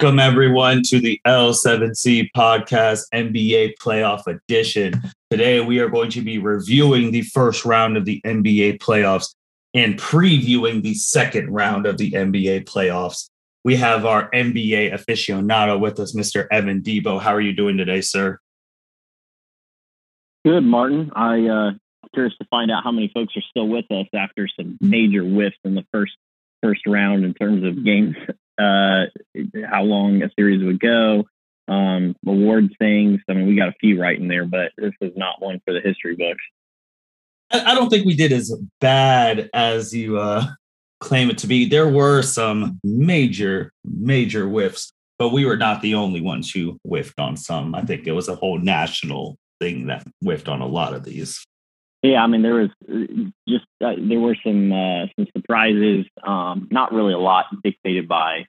Welcome, everyone, to the L7C podcast NBA playoff edition. Today, we are going to be reviewing the first round of the NBA playoffs and previewing the second round of the NBA playoffs. We have our NBA aficionado with us, Mr. Evan Debo. How are you doing today, sir? Good, Martin. I uh curious to find out how many folks are still with us after some major whiffs in the first first round in terms of games uh, how long a series would go, um, award things. I mean, we got a few right in there, but this was not one for the history books. I, don't think we did as bad as you uh, claim it to be. There were some major, major whiffs, but we were not the only ones who whiffed on some. I think it was a whole national thing that whiffed on a lot of these. Yeah, I mean there was uh, just uh, there were some uh, some surprises. Um, not really a lot dictated by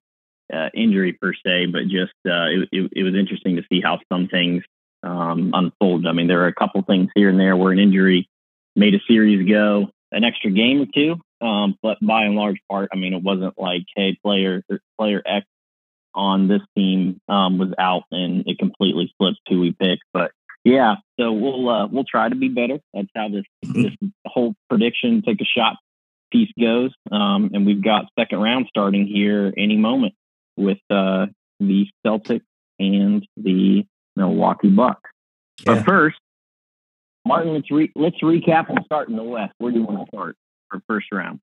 uh, injury per se, but just uh, it, it, it, was interesting to see how some things um, unfold. I mean, there are a couple things here and there where an injury made a series go an extra game or two, um, but by and large part, I mean it wasn't like hey player player X on this team um, was out and it completely flipped who we picked, but yeah, so we'll uh, we'll try to be better. That's how this mm-hmm. this whole prediction take a shot piece goes. Um, and we've got second round starting here any moment with uh, the Celtics and the Milwaukee Bucks. Yeah. But first, Martin, let's re- let's recap and start in the West. Where do you want to start for first round?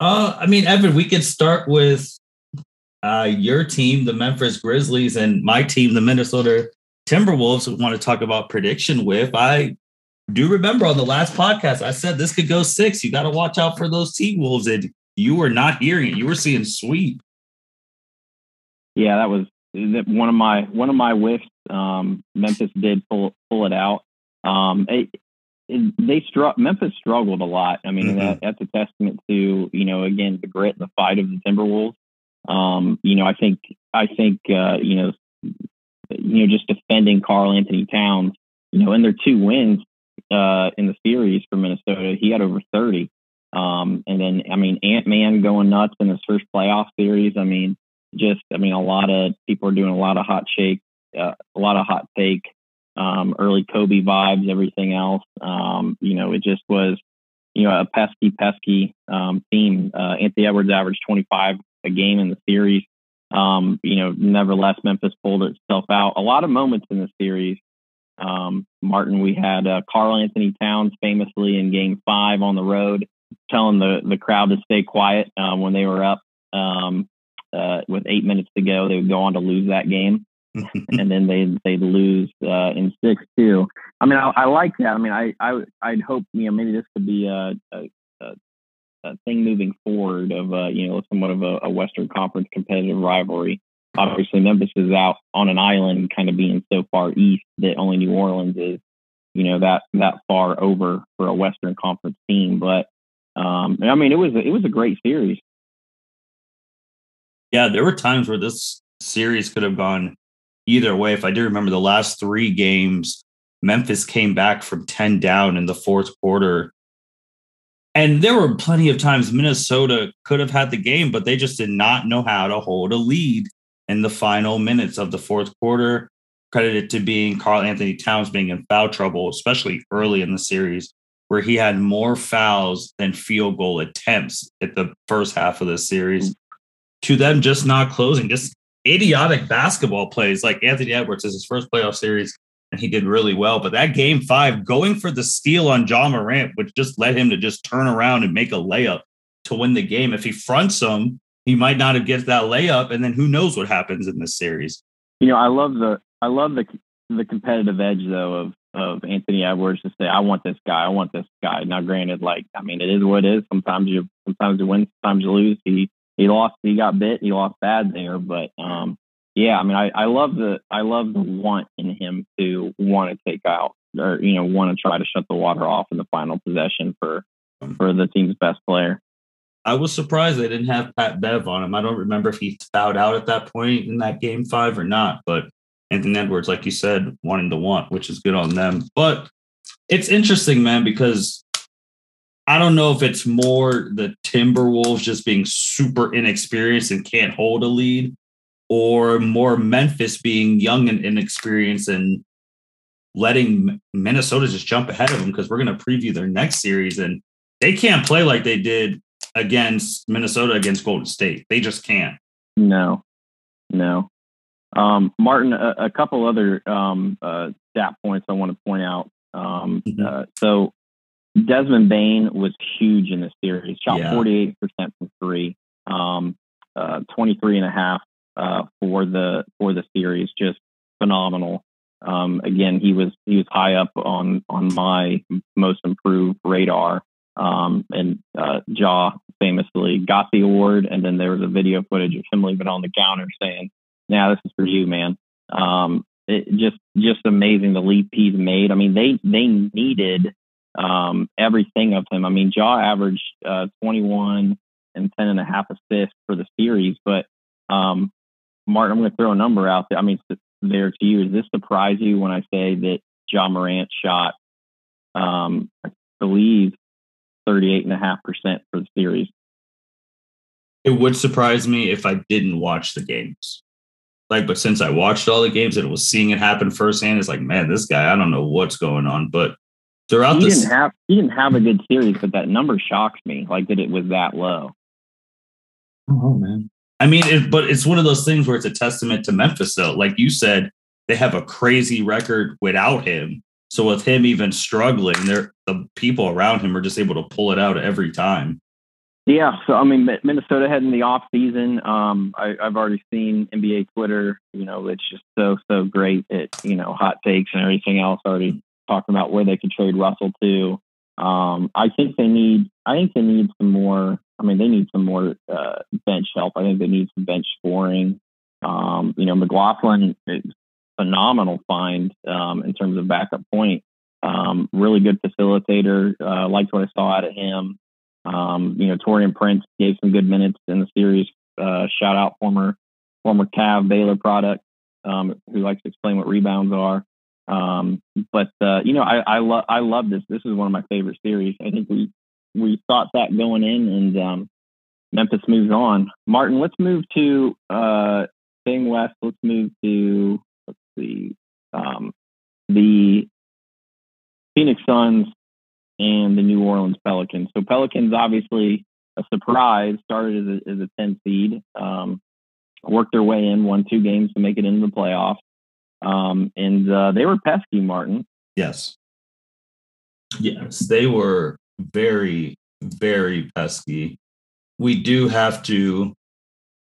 Uh, I mean, Evan, we could start with uh, your team, the Memphis Grizzlies, and my team, the Minnesota Timberwolves we want to talk about prediction with. I do remember on the last podcast, I said this could go six. You got to watch out for those T Wolves. And you were not hearing it. You were seeing sweep. Yeah, that was one of my one of my whiffs. Um, Memphis did pull pull it out. Um, it, it, they struck Memphis struggled a lot. I mean, mm-hmm. that, that's a testament to you know again the grit and the fight of the Timberwolves. Um, you know, I think I think uh, you know you know, just defending Karl-Anthony Towns, you know, in their two wins uh, in the series for Minnesota, he had over 30. Um, and then, I mean, Ant Man going nuts in his first playoff series. I mean, just, I mean, a lot of people are doing a lot of hot shake, uh, a lot of hot take, um, early Kobe vibes, everything else. Um, you know, it just was, you know, a pesky, pesky um, team. Uh, Anthony Edwards averaged 25 a game in the series. Um, you know, nevertheless, Memphis pulled itself out. A lot of moments in the series. Um, Martin, we had uh, Karl-Anthony Towns famously in Game Five on the road, telling the the crowd to stay quiet uh, when they were up um, uh, with eight minutes to go. They would go on to lose that game, and then they they'd lose uh, in six too. I mean, I, I like that. I mean, I I I'd hope you know maybe this could be a, a thing moving forward of uh, you know somewhat of a, a, Western Conference competitive rivalry. Obviously, Memphis is out on an island, kind of being so far east that only New Orleans is, you know, that that far over for a Western Conference team. But um, I mean, it was it was a great series. Yeah, there were times where this series could have gone either way. If I do remember the last three games, Memphis came back from 10 down in the fourth quarter and there were plenty of times Minnesota could have had the game, but they just did not know how to hold a lead in the final minutes of the fourth quarter. Credited to being Karl-Anthony Towns being in foul trouble, especially early in the series, where he had more fouls than field goal attempts at the first half of the series. To them just not closing, just idiotic basketball plays like Anthony Edwards is his first playoff series and he did really well. But that game five, going for the steal on Ja Morant, which just led him to just turn around and make a layup to win the game. If he fronts him, he might not have get that layup, and then who knows what happens in this series. You know, I love the I love the the competitive edge though of of Anthony Edwards to say, I want this guy, I want this guy. Now, granted, like I mean, it is what it is. Sometimes you sometimes you win, sometimes you lose. He he lost, he got bit, he lost bad there, but um, yeah, I mean, I, I love the I love the want in him to want to take out or you know want to try to shut the water off in the final possession for um, for the team's best player. I was surprised they didn't have Pat Bev on him. I don't remember if he fouled out at that point in that game five or not, but Anthony Edwards, like you said, wanting to want, which is good on them. But it's interesting, man, because I don't know if it's more the Timberwolves just being super inexperienced and can't hold a lead, or more Memphis being young and inexperienced and letting Minnesota just jump ahead of them because we're going to preview their next series and they can't play like they did against Minnesota against Golden State. They just can't. No, no. Um, Martin, a, a, couple other um, uh, stat points I want to point out. Um, mm-hmm. uh, so Desmond Bane was huge in this series. Shot yeah. 48% from three, um, uh, 23 and a half uh, for the for the series. Just phenomenal. Um, again, he was he was high up on on my most improved radar. Um, and uh, Ja famously got the award, and then there was a video footage of him leaving on the counter saying, "Now this is for you, man." Um, it just just amazing the leap he's made. I mean, they they needed um, everything of him. I mean, Ja averaged uh, 21 and 10 and a half assists for the series, but um, Martin, I'm going to throw a number out there. I mean, there to you. Does this surprise you when I say that Ja Morant shot, um, I believe, 38.5% for the series? It would surprise me if I didn't watch the games. Like, but since I watched all the games and was seeing it happen firsthand, it's like, man, this guy, I don't know what's going on. But throughout he this, didn't have he didn't have a good series, but that number shocks me. Like that it was that low. Oh man, I mean, it, but it's one of those things where it's a testament to Memphis, though. Like you said, they have a crazy record without him. So with him even struggling, they're the people around him are just able to pull it out every time. Yeah, so I mean, Minnesota heading the off season. Um, I, have already seen NBA Twitter. You know, it's just so so great at you know hot takes and everything else. Already talking about where they could trade Russell to. Um, I think they need. I think they need some more. I mean, they need some more uh, bench help. I think they need some bench scoring. Um, you know, McLaughlin is phenomenal find um, in terms of backup point. Um, really good facilitator. Uh, liked what I saw out of him. Um, you know, Taurean Prince gave some good minutes in the series. Uh, shout out former former Cav Baylor product um, who likes to explain what rebounds are. Um, but uh, you know, I I love I love this. This is one of my favorite series. I think we we thought that going in, and um, Memphis moves on. Martin, let's move to uh, staying west. Let's move to let's see um, the Phoenix Suns and the New Orleans Pelicans. So Pelicans obviously a surprise. Started as a, as a 10 seed, um, worked their way in, won two games to make it into the playoffs, um, and uh, they were pesky. Martin. Yes. Yes, they were very, very pesky. We do have to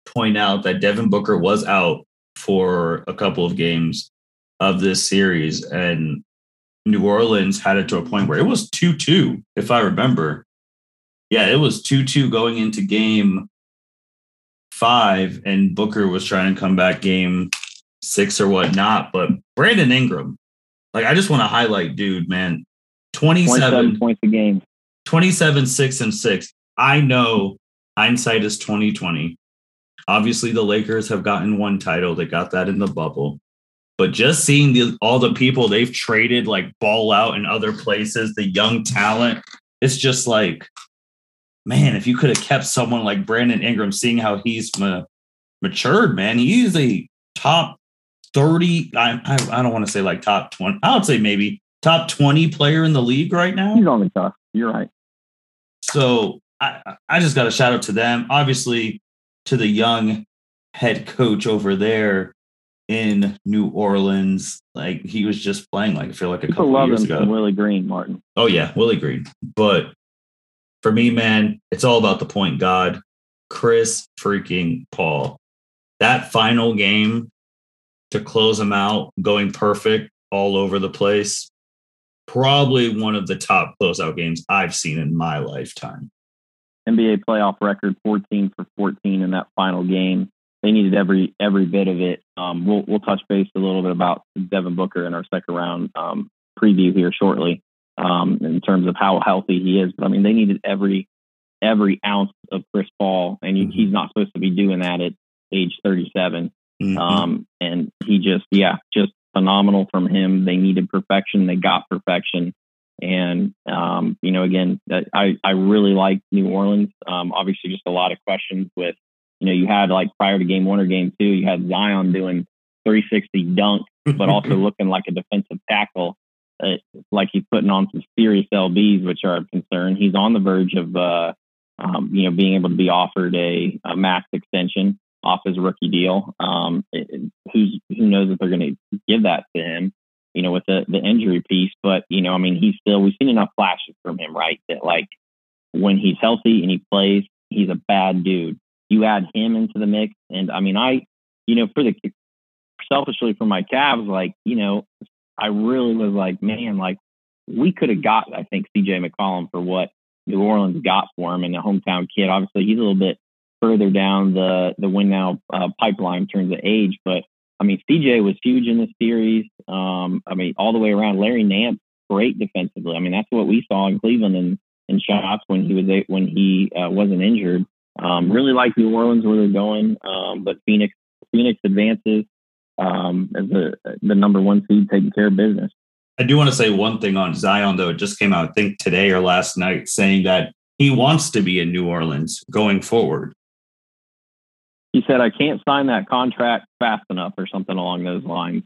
point out that Devin Booker was out for a couple of games of this series, and New Orleans had it to a point where it was 2 2, if I remember. Yeah, it was 2 2 going into game five, and Booker was trying to come back game six or whatnot. But Brandon Ingram, like, I just want to highlight, dude, man, 27 points a game, 27, six and six. I know hindsight is 2020. Obviously, the Lakers have gotten one title, they got that in the bubble. But just seeing the, all the people they've traded like ball out in other places, the young talent, it's just like, man, if you could have kept someone like Brandon Ingram, seeing how he's ma- matured, man, he's a top 30. I, I, I don't want to say like top 20. I would say maybe top 20 player in the league right now. He's on the top. You're right. So I, I just got a shout out to them. Obviously, to the young head coach over there in New Orleans. Like he was just playing like I feel like a People couple years ago. Willie Green, Martin. Oh yeah, Willie Green. But for me, man, it's all about the point God, Chris freaking Paul. That final game to close them out, going perfect all over the place. Probably one of the top closeout games I've seen in my lifetime. NBA playoff record 14 for 14 in that final game they needed every every bit of it. Um, we'll we'll touch base a little bit about Devin Booker in our second round um, preview here shortly um, in terms of how healthy he is. But I mean, they needed every every ounce of Chris Paul, and mm-hmm. he's not supposed to be doing that at age 37. Mm-hmm. Um, and he just, yeah, just phenomenal from him. They needed perfection. They got perfection. And, um, you know, again, I, I really like New Orleans. Um, obviously, just a lot of questions with you know, you had like prior to game one or game two, you had Zion doing 360 dunk, but also looking like a defensive tackle. Uh, like he's putting on some serious LBs, which are a concern. He's on the verge of, uh, um, you know, being able to be offered a, a max extension off his rookie deal. Um, who's who knows if they're going to give that to him? You know, with the the injury piece, but you know, I mean, he's still we've seen enough flashes from him, right? That like when he's healthy and he plays, he's a bad dude. You add him into the mix, and I mean, I, you know, for the selfishly for my Cavs, like you know, I really was like, man, like we could have got, I think, CJ McCollum for what New Orleans got for him, and the hometown kid. Obviously, he's a little bit further down the the win now uh, pipeline in terms of age, but I mean, CJ was huge in this series. Um, I mean, all the way around. Larry Nance, great defensively. I mean, that's what we saw in Cleveland and in shots when he was when he uh, wasn't injured. Um, really like New Orleans where they're going, um, but Phoenix Phoenix advances um, as the the number one seed taking care of business. I do want to say one thing on Zion though. It just came out, I think today or last night, saying that he wants to be in New Orleans going forward. He said, "I can't sign that contract fast enough," or something along those lines.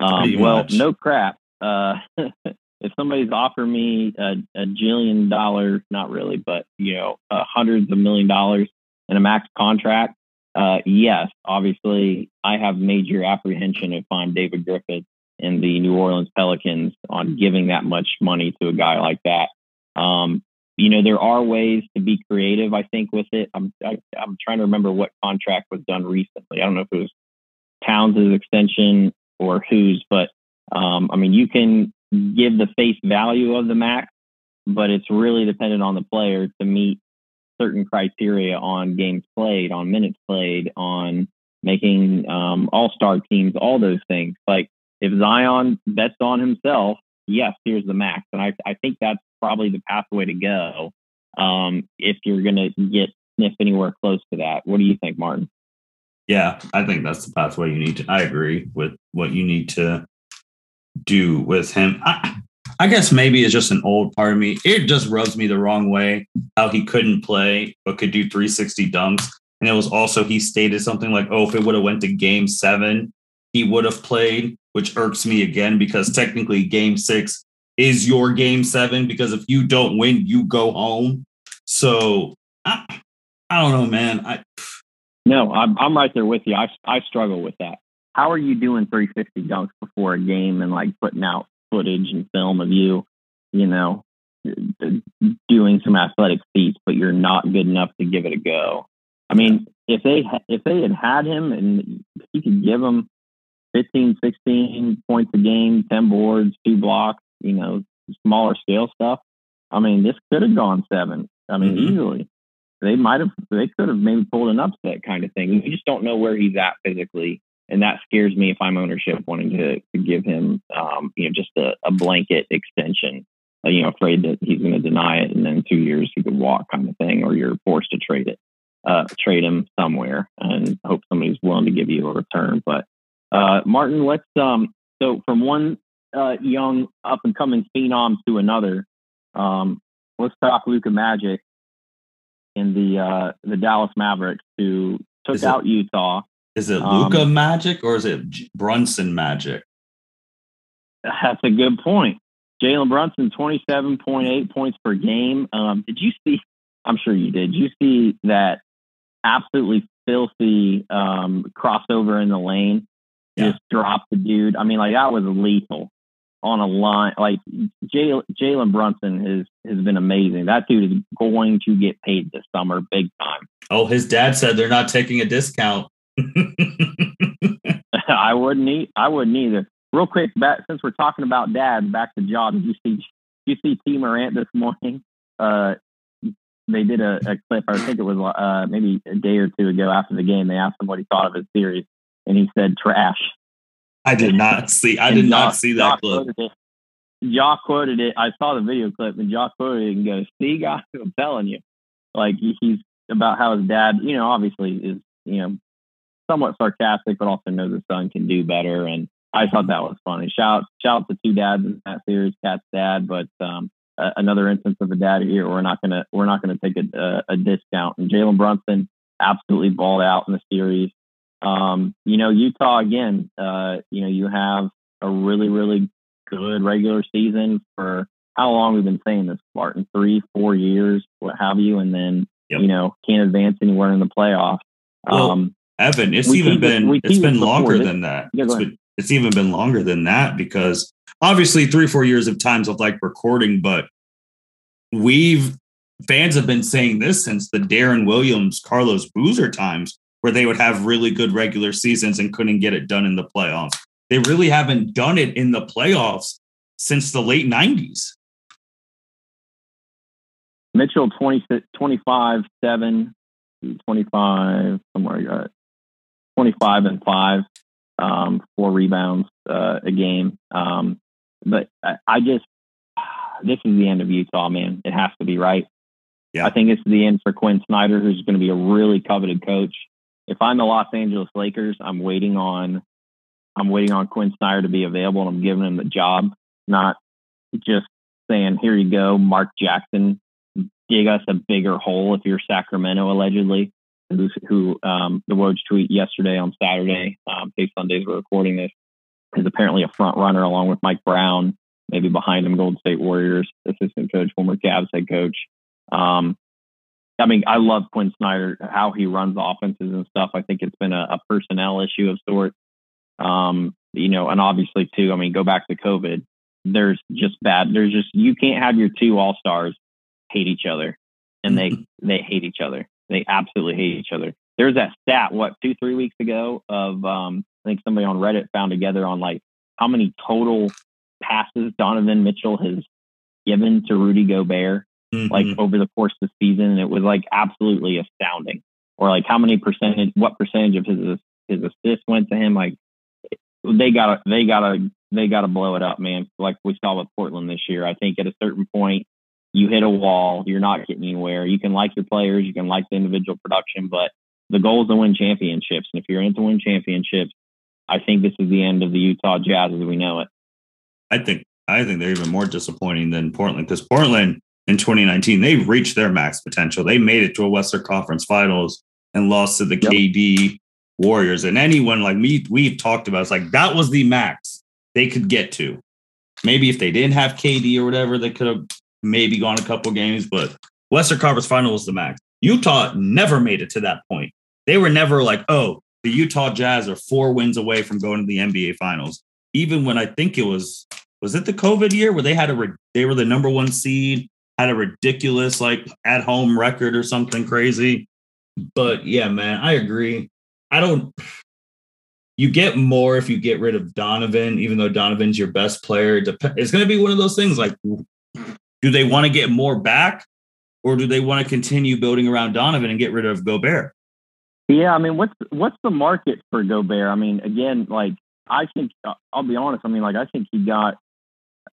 Um, well, much. no crap. Uh, if somebody's offered me a, a jillion dollars, not really, but you know, uh, hundreds of million dollars in a max contract, uh, yes, obviously, I have major apprehension if I'm David Griffin and the New Orleans Pelicans on giving that much money to a guy like that. Um, you know, there are ways to be creative. I think with it, I'm I, am trying to remember what contract was done recently. I don't know if it was Towns' extension or whose, but um, I mean, you can give the face value of the max, but it's really dependent on the player to meet certain criteria on games played, on minutes played, on making um, all star teams, all those things. Like if Zion bets on himself, yes, here's the max. And I, I think that's probably the pathway to go um, if you're going to get sniff anywhere close to that. What do you think, Martin? Yeah, I think that's the pathway you need to. I agree with what you need to do with him. I, I guess maybe it's just an old part of me. It just rubs me the wrong way how he couldn't play but could do 360 dunks. And it was also he stated something like, "Oh, if it would have went to Game Seven, he would have played," which irks me again because technically Game Six is your Game Seven because if you don't win, you go home. So I, I don't know, man. I no, I'm I'm right there with you. I I struggle with that how are you doing 350 dunks before a game and like putting out footage and film of you, you know, doing some athletic feats, but you're not good enough to give it a go? I mean, if they if they had had him and he could give them 15, 16 points a game, 10 boards, two blocks, you know, smaller scale stuff. I mean, this could have gone seven. I mean, mm-hmm. easily. They might have, they could have maybe pulled an upset kind of thing. We just don't know where he's at physically and that scares me if I'm ownership wanting to, to give him, um, you know, just a, a blanket extension. Uh, you know, afraid that he's going to deny it, and then two years he could walk, kind of thing, or you're forced to trade it, uh, trade him somewhere, and hope somebody's willing to give you a return. But uh, Martin, let's um, so from one uh, young up and coming phenom to another, um, let's talk Luka Magic in the uh, the Dallas Mavericks who took out Utah is it Luka um, magic or is it Brunson magic? That's a good point. Jalen Brunson, 27.8 points per game. Um, did you see? I'm sure you did. Did you see that absolutely filthy um, crossover in the lane? Yeah. Just dropped the dude. I mean, like that was lethal on a line. Like Jalen Brunson has has been amazing. That dude is going to get paid this summer, big time. Oh, his dad said they're not taking a discount. I wouldn't eat. I wouldn't either. Real quick, back since we're talking about dad, back to Ja. Did you see? Did you see Tee Morant this morning? Uh, they did a, a clip. I think it was uh, maybe a day or two ago after the game. They asked him what he thought of his series, and he said trash. I did not see. I did not see that clip. Ja quoted it. I saw the video clip, and Ja quoted it and goes, "See, guys, I'm telling you, like he's about how his dad, you know, obviously is, you know, somewhat sarcastic, but also knows his son can do better. And I thought that was funny. Shout shout to two dads in that series, KAT's dad, but um, uh, another instance of a dad here. We're not gonna we're not gonna take a, a, a discount. And Jalen Brunson, absolutely balled out in the series. Um, you know, Utah again. Uh, you know, you have a really, really good regular season for how long we've been saying this, Martin? Three, four years, what have you, and then yep. you know can't advance anywhere in the playoffs. Well, um, Evan, it's even been it, it's been longer than that. Yeah, it's, been, it's even been longer than that because obviously three, four years of times of like recording, but we've fans have been saying this since the Deron Williams, Carlos Boozer times, where they would have really good regular seasons and couldn't get it done in the playoffs. They really haven't done it in the playoffs since the late 90s. Mitchell 20, 25, 7, 25, somewhere you got 25 and 5, um, four rebounds uh, a game. Um, but I, I just, this is the end of Utah, man. It has to be right. Yeah. I think it's the end for Quin Snyder, who's going to be a really coveted coach. If I'm the Los Angeles Lakers, I'm waiting on I'm waiting on Quin Snyder to be available and I'm giving him the job, not just saying, here you go, Mark Jackson, dig us a bigger hole if you're Sacramento, allegedly, who, who um, the Woj tweet yesterday on Saturday, um, based on days we're recording this, is apparently a front runner along with Mike Brown, maybe behind him, Golden State Warriors assistant coach, former Cavs head coach. Um, I mean, I love Quin Snyder, how he runs offenses and stuff. I think it's been a, a personnel issue of sorts. Um, you know, and obviously too, I mean, go back to COVID. There's just bad. There's just you can't have your two all stars hate each other, and they mm-hmm. they hate each other. They absolutely hate each other. There's that stat what two three weeks ago of um, I think somebody on Reddit found together on like how many total passes Donovan Mitchell has given to Rudy Gobert mm-hmm. like over the course of the season. And it was like absolutely astounding. Or like how many percentage, what percentage of his his assists went to him? Like they gotta they gotta they gotta blow it up, man. Like we saw with Portland this year. I think at a certain point you hit a wall, you're not getting anywhere. You can like your players, you can like the individual production, but the goal is to win championships. And if you're in to win championships, I think this is the end of the Utah Jazz as we know it. I think I think they're even more disappointing than Portland because Portland in 2019 they reached their max potential. They made it to a Western Conference Finals and lost to the yep. KD Warriors. And anyone like me, we've talked about it's like that was the max they could get to. Maybe if they didn't have KD or whatever, they could have maybe gone a couple games, but Western Conference Final was the max. Utah never made it to that point. They were never like, oh, the Utah Jazz are four wins away from going to the NBA Finals. Even when I think it was was it the COVID year where they had a they were the number one seed, had a ridiculous like at home record or something crazy. But yeah, man, I agree. I don't. You get more if you get rid of Donovan, even though Donovan's your best player. It's going to be one of those things like, do they want to get more back, or do they want to continue building around Donovan and get rid of Gobert? Yeah, I mean, what's what's the market for Gobert? I mean, again, like I think uh, I'll be honest. I mean, like I think he got.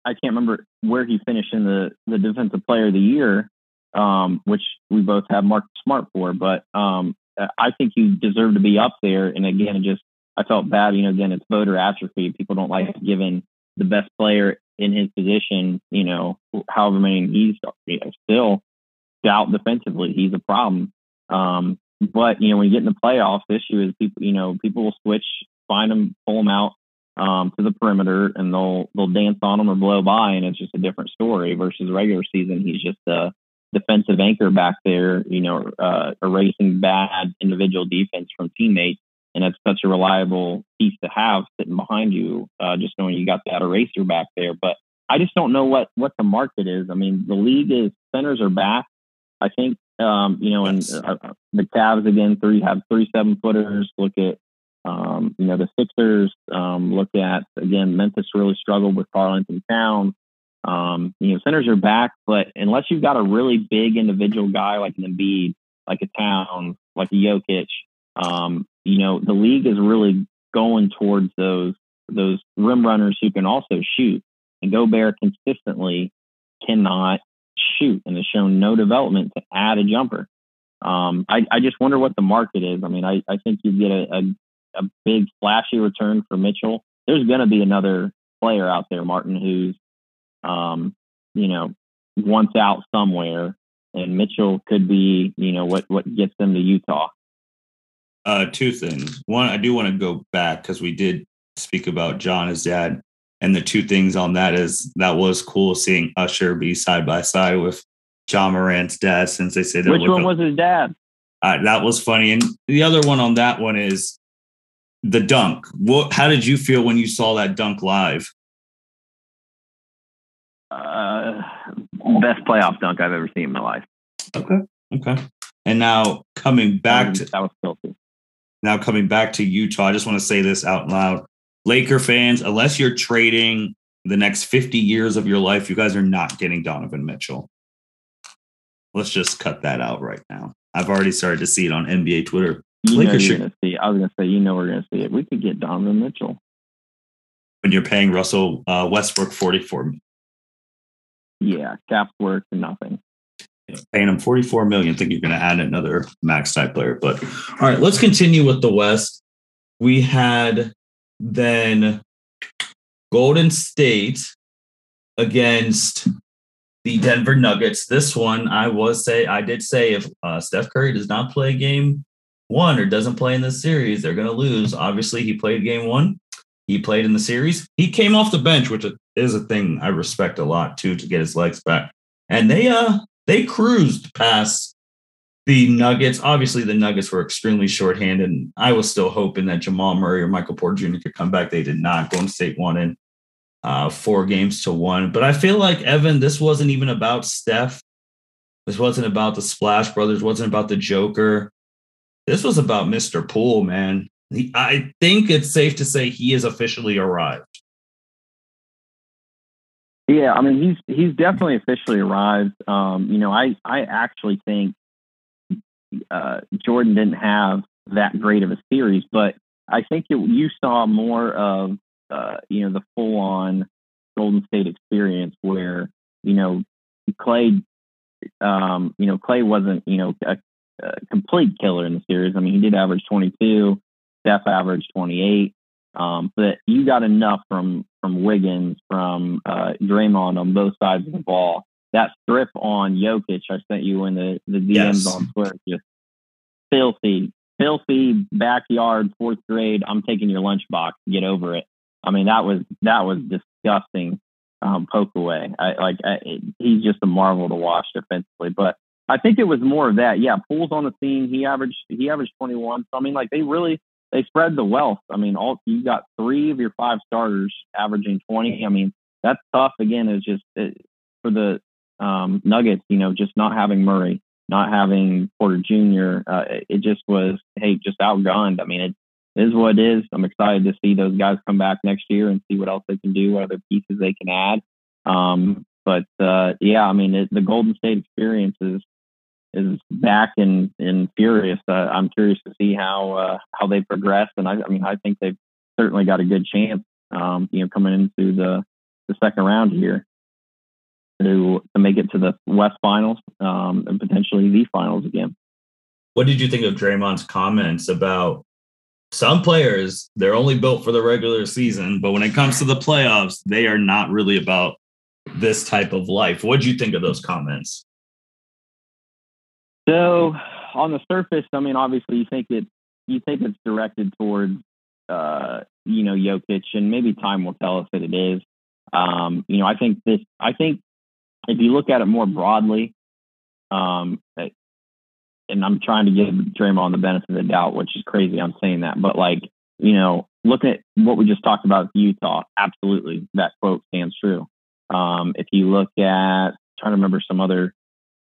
I can't remember where he finished in the the defensive player of the year, um, which we both have Mark Smart for, but um, I think he deserved to be up there. And again, just I felt bad. You know, again, it's voter atrophy. People don't like giving the best player in his position. You know, however many he's you know, still out defensively. He's a problem. Um, but you know, when you get in the playoffs, the issue is people. You know, people will switch, find them, pull them out um, to the perimeter, and they'll they'll dance on them or blow by, and it's just a different story. Versus regular season, he's just a defensive anchor back there, you know, uh, erasing bad individual defense from teammates. And it's such a reliable piece to have sitting behind you, uh, just knowing you got that eraser back there. But I just don't know what, what the market is. I mean, the league is centers are back. I think, um, you know, and uh, the Cavs again, three have three seven footers. Look at, um, you know, the Sixers. Um, look at again, Memphis really struggled with Karl-Anthony Towns. Um, you know, centers are back, but unless you've got a really big individual guy like an Embiid, like a Town, like a Jokic, um, you know, the league is really going towards those those rim runners who can also shoot. And Gobert consistently cannot shoot and has shown no development to add a jumper. Um, I, I just wonder what the market is. I mean, I, I think you get a, a, a big flashy return for Mitchell. There's going to be another player out there, Martin, who's um, you know, wants out somewhere, and Mitchell could be, you know, what what gets them to Utah. uh, two things. One, I do want to go back because we did speak about Ja, his dad, and the two things on that is that was cool seeing Usher be side by side with Ja Morant's dad, since they say which one was his dad? Uh, that was funny, and the other one on that one is the dunk. What? How did you feel when you saw that dunk live? Uh, best playoff dunk I've ever seen in my life. Okay. Okay. And now coming back to that was filthy. Now coming back to Utah, I just want to say this out loud. Laker fans, unless you're trading the next 50 years of your life, you guys are not getting Donovan Mitchell. Let's just cut that out right now. I've already started to see it on NBA Twitter. You Lakers know you're gonna see. I was gonna say, you know, we're gonna see it. We could get Donovan Mitchell when you're paying Russell uh, Westbrook 44. Yeah, cap worth nothing paying him 44 million. I think you're going to add another max type player. But all right, let's continue with the West. We had then Golden State against the Denver Nuggets. This one, I was say, I did say if uh, Steph Curry does not play a game one or doesn't play in this series, they're going to lose. Obviously, he played game one. He played in the series. He came off the bench, which is a thing I respect a lot too, to get his legs back. And they uh they cruised past the Nuggets. Obviously, the Nuggets were extremely shorthanded. And I was still hoping that Jamal Murray or Michael Porter Jr. could come back. They did not. Golden State won in uh, four games to one. But I feel like, Evan, this wasn't even about Steph. This wasn't about the Splash Brothers, wasn't about the Joker. This was about Mr. Poole, man. I think it's safe to say he has officially arrived. Yeah, I mean he's he's definitely officially arrived. Um, you know, I I actually think uh, Jordan didn't have that great of a series, but I think it, you saw more of uh, you know the full on Golden State experience where you know Clay, um, you know Clay wasn't you know a, a complete killer in the series. I mean he did average 22, Steph averaged 28. Um, but you got enough from from Wiggins, from uh, Draymond on both sides of the ball. That strip on Jokic, I sent you in the the DMs yes. on Twitter, just filthy, filthy backyard fourth grade. I'm taking your lunchbox. Get over it. I mean, that was that was disgusting. Um, poke away. I, like I, he's just a marvel to watch defensively. But I think it was more of that. Yeah, Poole's on the scene. He averaged he averaged 21. So I mean, like they really they spread the wealth. I mean, all you got three of your five starters averaging 20. I mean, that's tough. Again, is just it, for the um, Nuggets. You know, just not having Murray, not having Porter Jr. Uh, it just was hey, just outgunned. I mean, it is what it is. I'm excited to see those guys come back next year and see what else they can do, what other pieces they can add. Um, but uh, yeah, I mean, it, the Golden State experience is is back and and furious. Uh, I'm curious to see how uh, how they progress, and I, I, mean I think they've certainly got a good chance. Um, you know, coming into the the second round here to to make it to the West Finals um, and potentially the finals again. What did you think of Draymond's comments about some players? They're only built for the regular season, but when it comes to the playoffs, they are not really about this type of life. What did you think of those comments? So on the surface, I mean, obviously, you think it you think it's directed towards uh, you know Jokic, and maybe time will tell us that it is. Um, you know, I think this. I think if you look at it more broadly, um, and I'm trying to give Draymond the benefit of the doubt, which is crazy. I'm saying that, but like you know, look at what we just talked about Utah. Absolutely, that quote stands true. Um, if you look at, trying to remember some other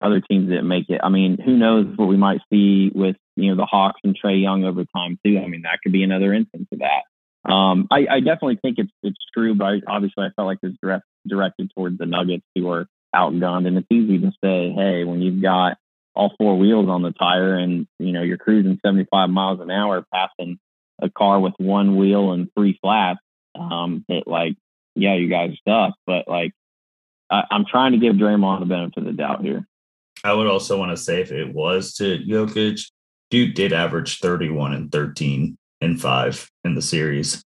other teams that make it. I mean, who knows what we might see with you know the Hawks and Trey Young over time too. I mean, that could be another instance of that. Um, I, I, definitely think it's it's true, but I, obviously I felt like it's direct, directed towards the Nuggets who are outgunned, and it's easy to say, hey, when you've got all four wheels on the tire and you know you're cruising 75 miles an hour passing a car with one wheel and three flats, um, it like yeah, you guys suck, but like I, I'm trying to give Draymond the benefit of the doubt here. I would also want to say if it was to Jokic, Duke did average 31 and 13 and 5 in the series.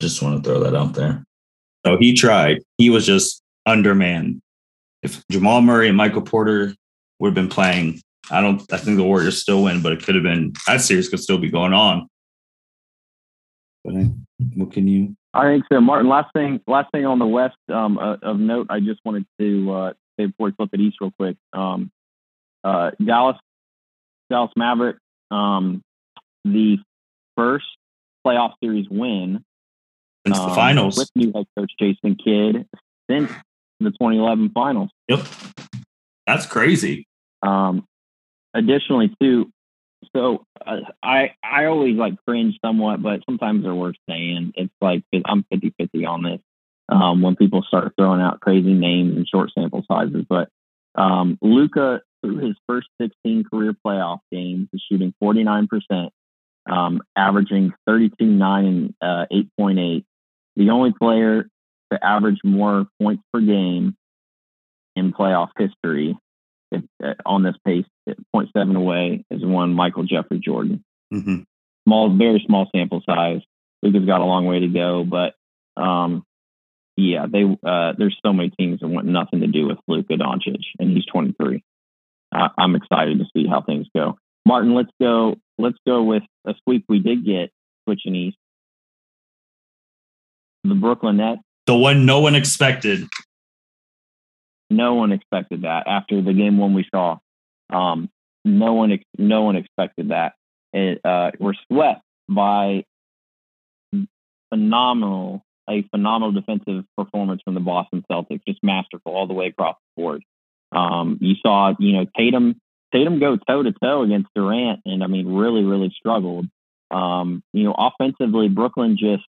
Just want to throw that out there. So he tried. He was just undermanned. If Jamal Murray and Michael Porter would have been playing, I don't. I think the Warriors still win, but it could have been that series could still be going on. But what can you? I think so, Martin. Last thing, last thing on the West um, uh, of note, I just wanted to uh, say before we flip it East real quick. Um, uh, Dallas, Dallas Maverick, um, the first playoff series win since the finals with new head coach Jason Kidd since the 2011 finals. Yep, that's crazy. Um, additionally, too, so uh, I I always like cringe somewhat, but sometimes they're worth saying. It's like I'm 50 50 on this um, when people start throwing out crazy names and short sample sizes. But um, Luka, through his first 16 career playoff games, is shooting 49%, um, averaging 32 9 and uh, 8.8. The only player to average more points per game in playoff history if, uh, on this pace, 0.7 away, is one Michael Jeffrey Jordan. Mm-hmm. Small, very small sample size. Luka's got a long way to go, but um, yeah, they uh, there's so many teams that want nothing to do with Luka Doncic, and he's 23. Uh, I'm excited to see how things go. Martin, let's go. Let's go with a sweep we did get switching east. The Brooklyn Nets. The one no one expected. No one expected that after the game one we saw. Um, no one, no one expected that. It, uh, we're swept by phenomenal, a phenomenal defensive performance from the Boston Celtics, just masterful all the way across the board. Um, you saw, you know, Tatum, Tatum go toe to toe against Durant, and I mean, really, really struggled. Um, you know, offensively, Brooklyn just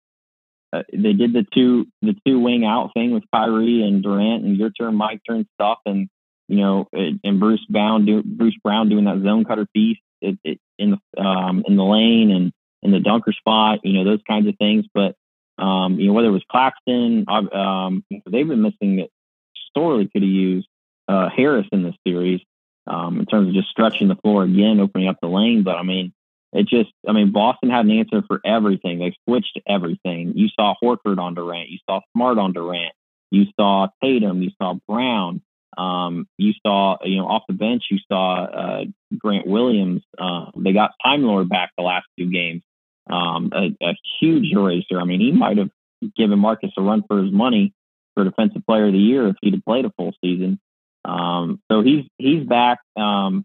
uh, they did the two the two wing out thing with Kyrie and Durant and your turn, my turn stuff, and you know, it, and Bruce Brown do, Bruce Brown doing that zone cutter piece it, it, in the um, in the lane and in the dunker spot, you know, those kinds of things. But um, you know, whether it was Claxton, um, they've been missing it. Sorely could have used uh, Harris in this series um, in terms of just stretching the floor again, opening up the lane. But I mean, it just, I mean, Boston had an answer for everything. They switched everything. You saw Horford on Durant. You saw Smart on Durant. You saw Tatum. You saw Brown. Um, you saw, you know, off the bench, you saw uh, Grant Williams. Uh, they got Time Lord back the last two games. Um, a, a, huge eraser. I mean, he might have given Marcus a run for his money for Defensive Player of the Year if he'd have played a full season. Um, so he's he's back. Um,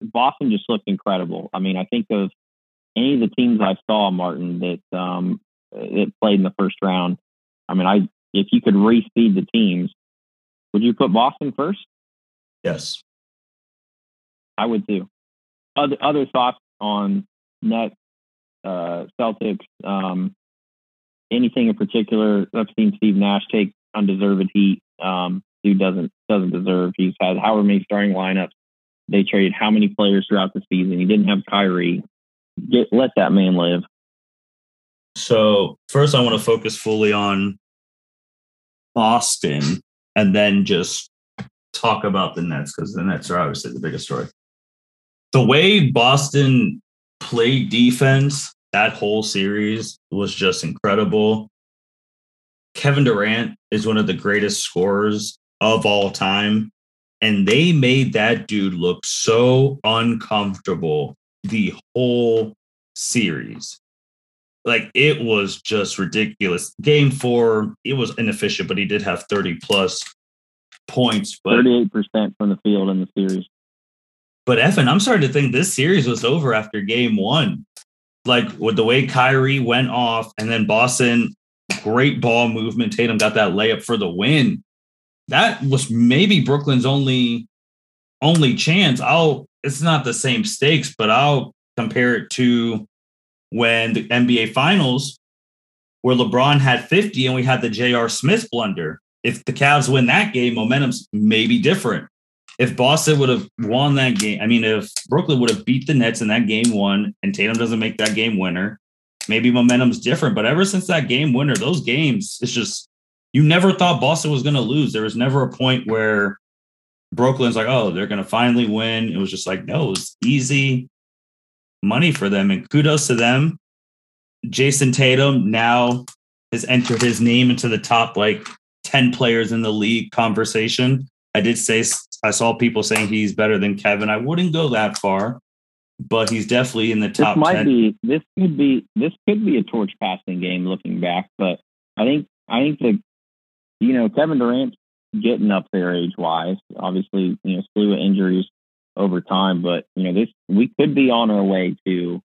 Boston just looked incredible. I mean, I think of any of the teams I saw, Martin, that um, that played in the first round. I mean, I if you could reseed the teams, would you put Boston first? Yes, I would too. Other other thoughts on Nets, uh, Celtics, um, anything in particular? I've seen Steve Nash take undeserved heat. Um, who doesn't doesn't deserve. He's had however many starting lineups. They traded how many players throughout the season. He didn't have Kyrie get let that man live. So first, I want to focus fully on Boston, and then just talk about the Nets because the Nets are obviously the biggest story. The way Boston played defense that whole series was just incredible. Kevin Durant is one of the greatest scorers of all time. And they made that dude look so uncomfortable the whole series. Like it was just ridiculous. Game four, it was inefficient, but he did have 30 plus points. But 38% from the field in the series. But Evan, I'm starting to think this series was over after game one. Like with the way Kyrie went off and then Boston, great ball movement. Tatum got that layup for the win. That was maybe Brooklyn's only only chance. I'll it's not the same stakes, but I'll compare it to when the NBA Finals, where LeBron had 50 and we had the J.R. Smith blunder. If the Cavs win that game, momentum's maybe different. If Boston would have won that game, I mean, if Brooklyn would have beat the Nets in that game one and Tatum doesn't make that game winner, maybe momentum's different. But ever since that game winner, those games, it's just, you never thought Boston was going to lose. There was never a point where Brooklyn's like, oh, they're going to finally win. It was just like, no, it was easy money for them. And kudos to them. Jayson Tatum now has entered his name into the top like 10 players in the league conversation. I did say I saw people saying he's better than Kevin. I wouldn't go that far, but he's definitely in the top. This might 10. be this could be this could be a torch passing game looking back, but I think I think that you know Kevin Durant getting up there age wise. Obviously, you know, slew of injuries over time, but you know, this we could be on our way to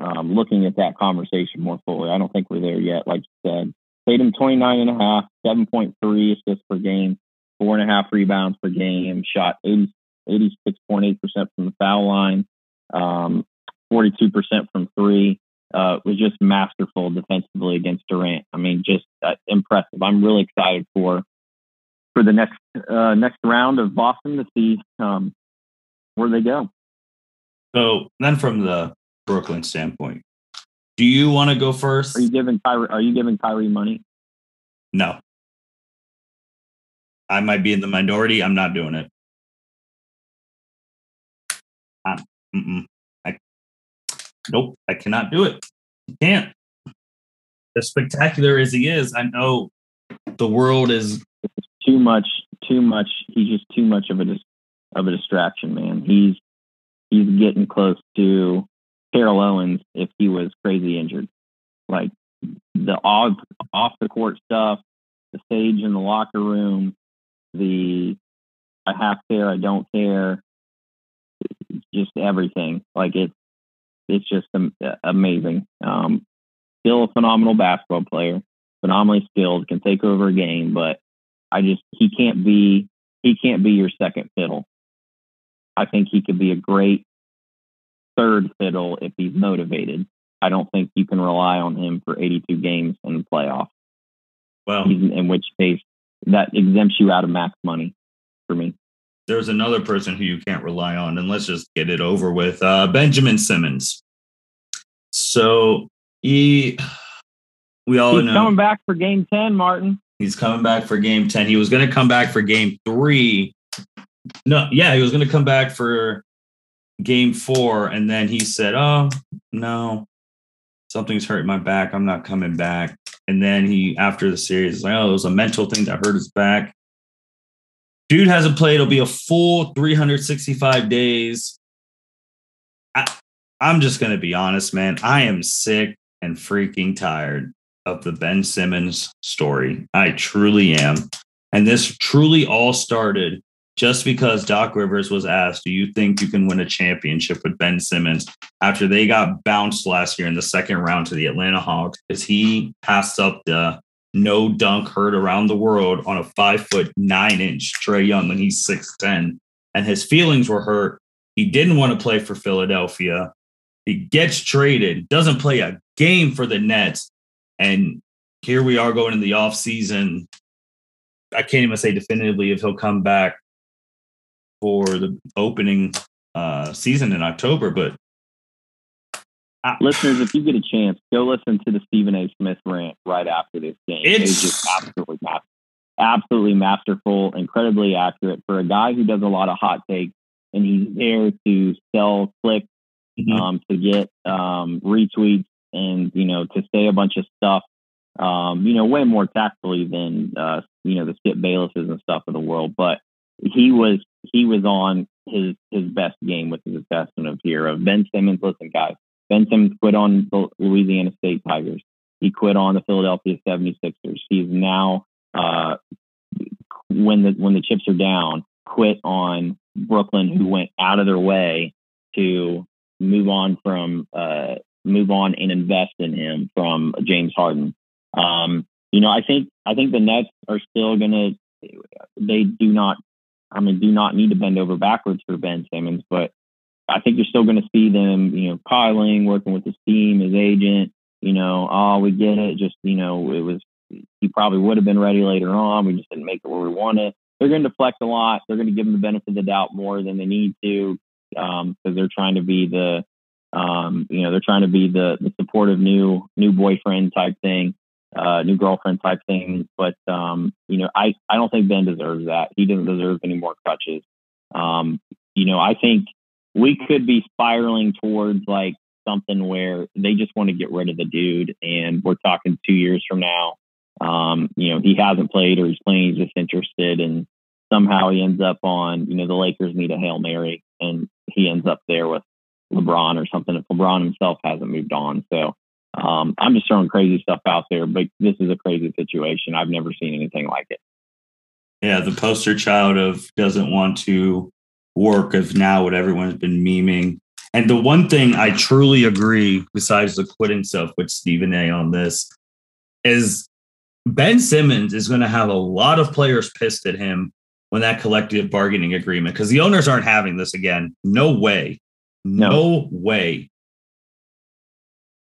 um, looking at that conversation more fully. I don't think we're there yet. Like you said, Tatum 29 and a half, 7.3 assists per game, four and a half rebounds per game, shot 80, 86.8% from the foul line, um, 42% from three. Uh, was just masterful defensively against Durant. I mean, just uh, impressive. I'm really excited for for the next uh, next round of Boston to see um, where they go. So then, from the Brooklyn standpoint, do you want to go first? Are you giving Kyrie? Are you giving Kyrie money? No. I might be in the minority. I'm not doing it. I'm, I, nope, I cannot do it. Can't. As spectacular as he is, I know the world is too much. Too much. He's just too much of a of a distraction, man. He's he's getting close to Terrell Owens if he was crazy injured. Like the off off the court stuff, the stage in the locker room, the I have care, I don't care, just everything. Like it's it's just amazing. Um, still a phenomenal basketball player, phenomenally skilled, can take over a game, but I just he can't be he can't be your second fiddle. I think he could be a great third fiddle if he's motivated. I don't think you can rely on him for 82 games in the playoffs. Well, in which case that exempts you out of max money for me. There's another person who you can't rely on, and let's just get it over with. Uh, Benjamin Simmons. So he, we all He's know coming back for Game 10, Martin. He's coming back for Game 10. He was going to come back for Game Three. No, yeah, he was going to come back for Game Four, and then he said, "Oh no, something's hurting my back. I'm not coming back." And then he, after the series, like, oh, it was a mental thing that hurt his back. Dude hasn't played. It'll be a full 365 days. I, I'm just going to be honest, man. I am sick and freaking tired of the Ben Simmons story. I truly am. And this truly all started just because Doc Rivers was asked, Do you think you can win a championship with Ben Simmons after they got bounced last year in the second round to the Atlanta Hawks? Because he passed up the no dunk heard around the world on a five foot nine inch Trae Young when he's 6'10. And his feelings were hurt. He didn't want to play for Philadelphia. He gets traded, doesn't play a game for the Nets. And here we are going in the off season. I can't even say definitively if he'll come back for the opening uh, season in October. But I, listeners, if you get a chance, go listen to the Stephen A. Smith rant right after this game. It's, it's just absolutely masterful, absolutely masterful, incredibly accurate for a guy who does a lot of hot takes, and he's there to sell clicks, mm-hmm. um, to get um, retweets, and you know to say a bunch of stuff. Um, you know, way more tactfully than uh, you know the Skip Baylesses and stuff of the world, but he was he was on his his best game with his assessment of here of Ben Simmons. Listen, guys, Ben Simmons quit on the Louisiana State Tigers. He quit on the Philadelphia 76ers. He's now uh, when the when the chips are down, quit on Brooklyn, who went out of their way to move on from uh, move on and invest in him from James Harden. Um, you know, I think I think the Nets are still gonna. They do not I mean, do not need to bend over backwards for Ben Simmons, but I think you're still going to see them, you know, piling, working with his team, his agent. You know, oh, we get it. Just you know, it was he probably would have been ready later on. We just didn't make it where we wanted. They're going to deflect a lot. They're going to give him the benefit of the doubt more than they need to because um, they're trying to be the, um, you know, they're trying to be the the supportive new new boyfriend type thing uh, new girlfriend type thing. But um, you know, I I don't think Ben deserves that. He doesn't deserve any more crutches. Um, you know, I think we could be spiraling towards like something where they just want to get rid of the dude, and we're talking two years from now. Um, you know, he hasn't played or he's playing, he's just interested, and somehow he ends up on, you know, the Lakers need a Hail Mary and he ends up there with LeBron or something if LeBron himself hasn't moved on. So um, I'm just throwing crazy stuff out there, but this is a crazy situation. I've never seen anything like it. Yeah, the poster child of doesn't want to work of now what everyone's been memeing. And the one thing I truly agree, besides the quitting stuff with Stephen A on this, is Ben Simmons is going to have a lot of players pissed at him when that collective bargaining agreement, because the owners aren't having this again. No way. No, no way.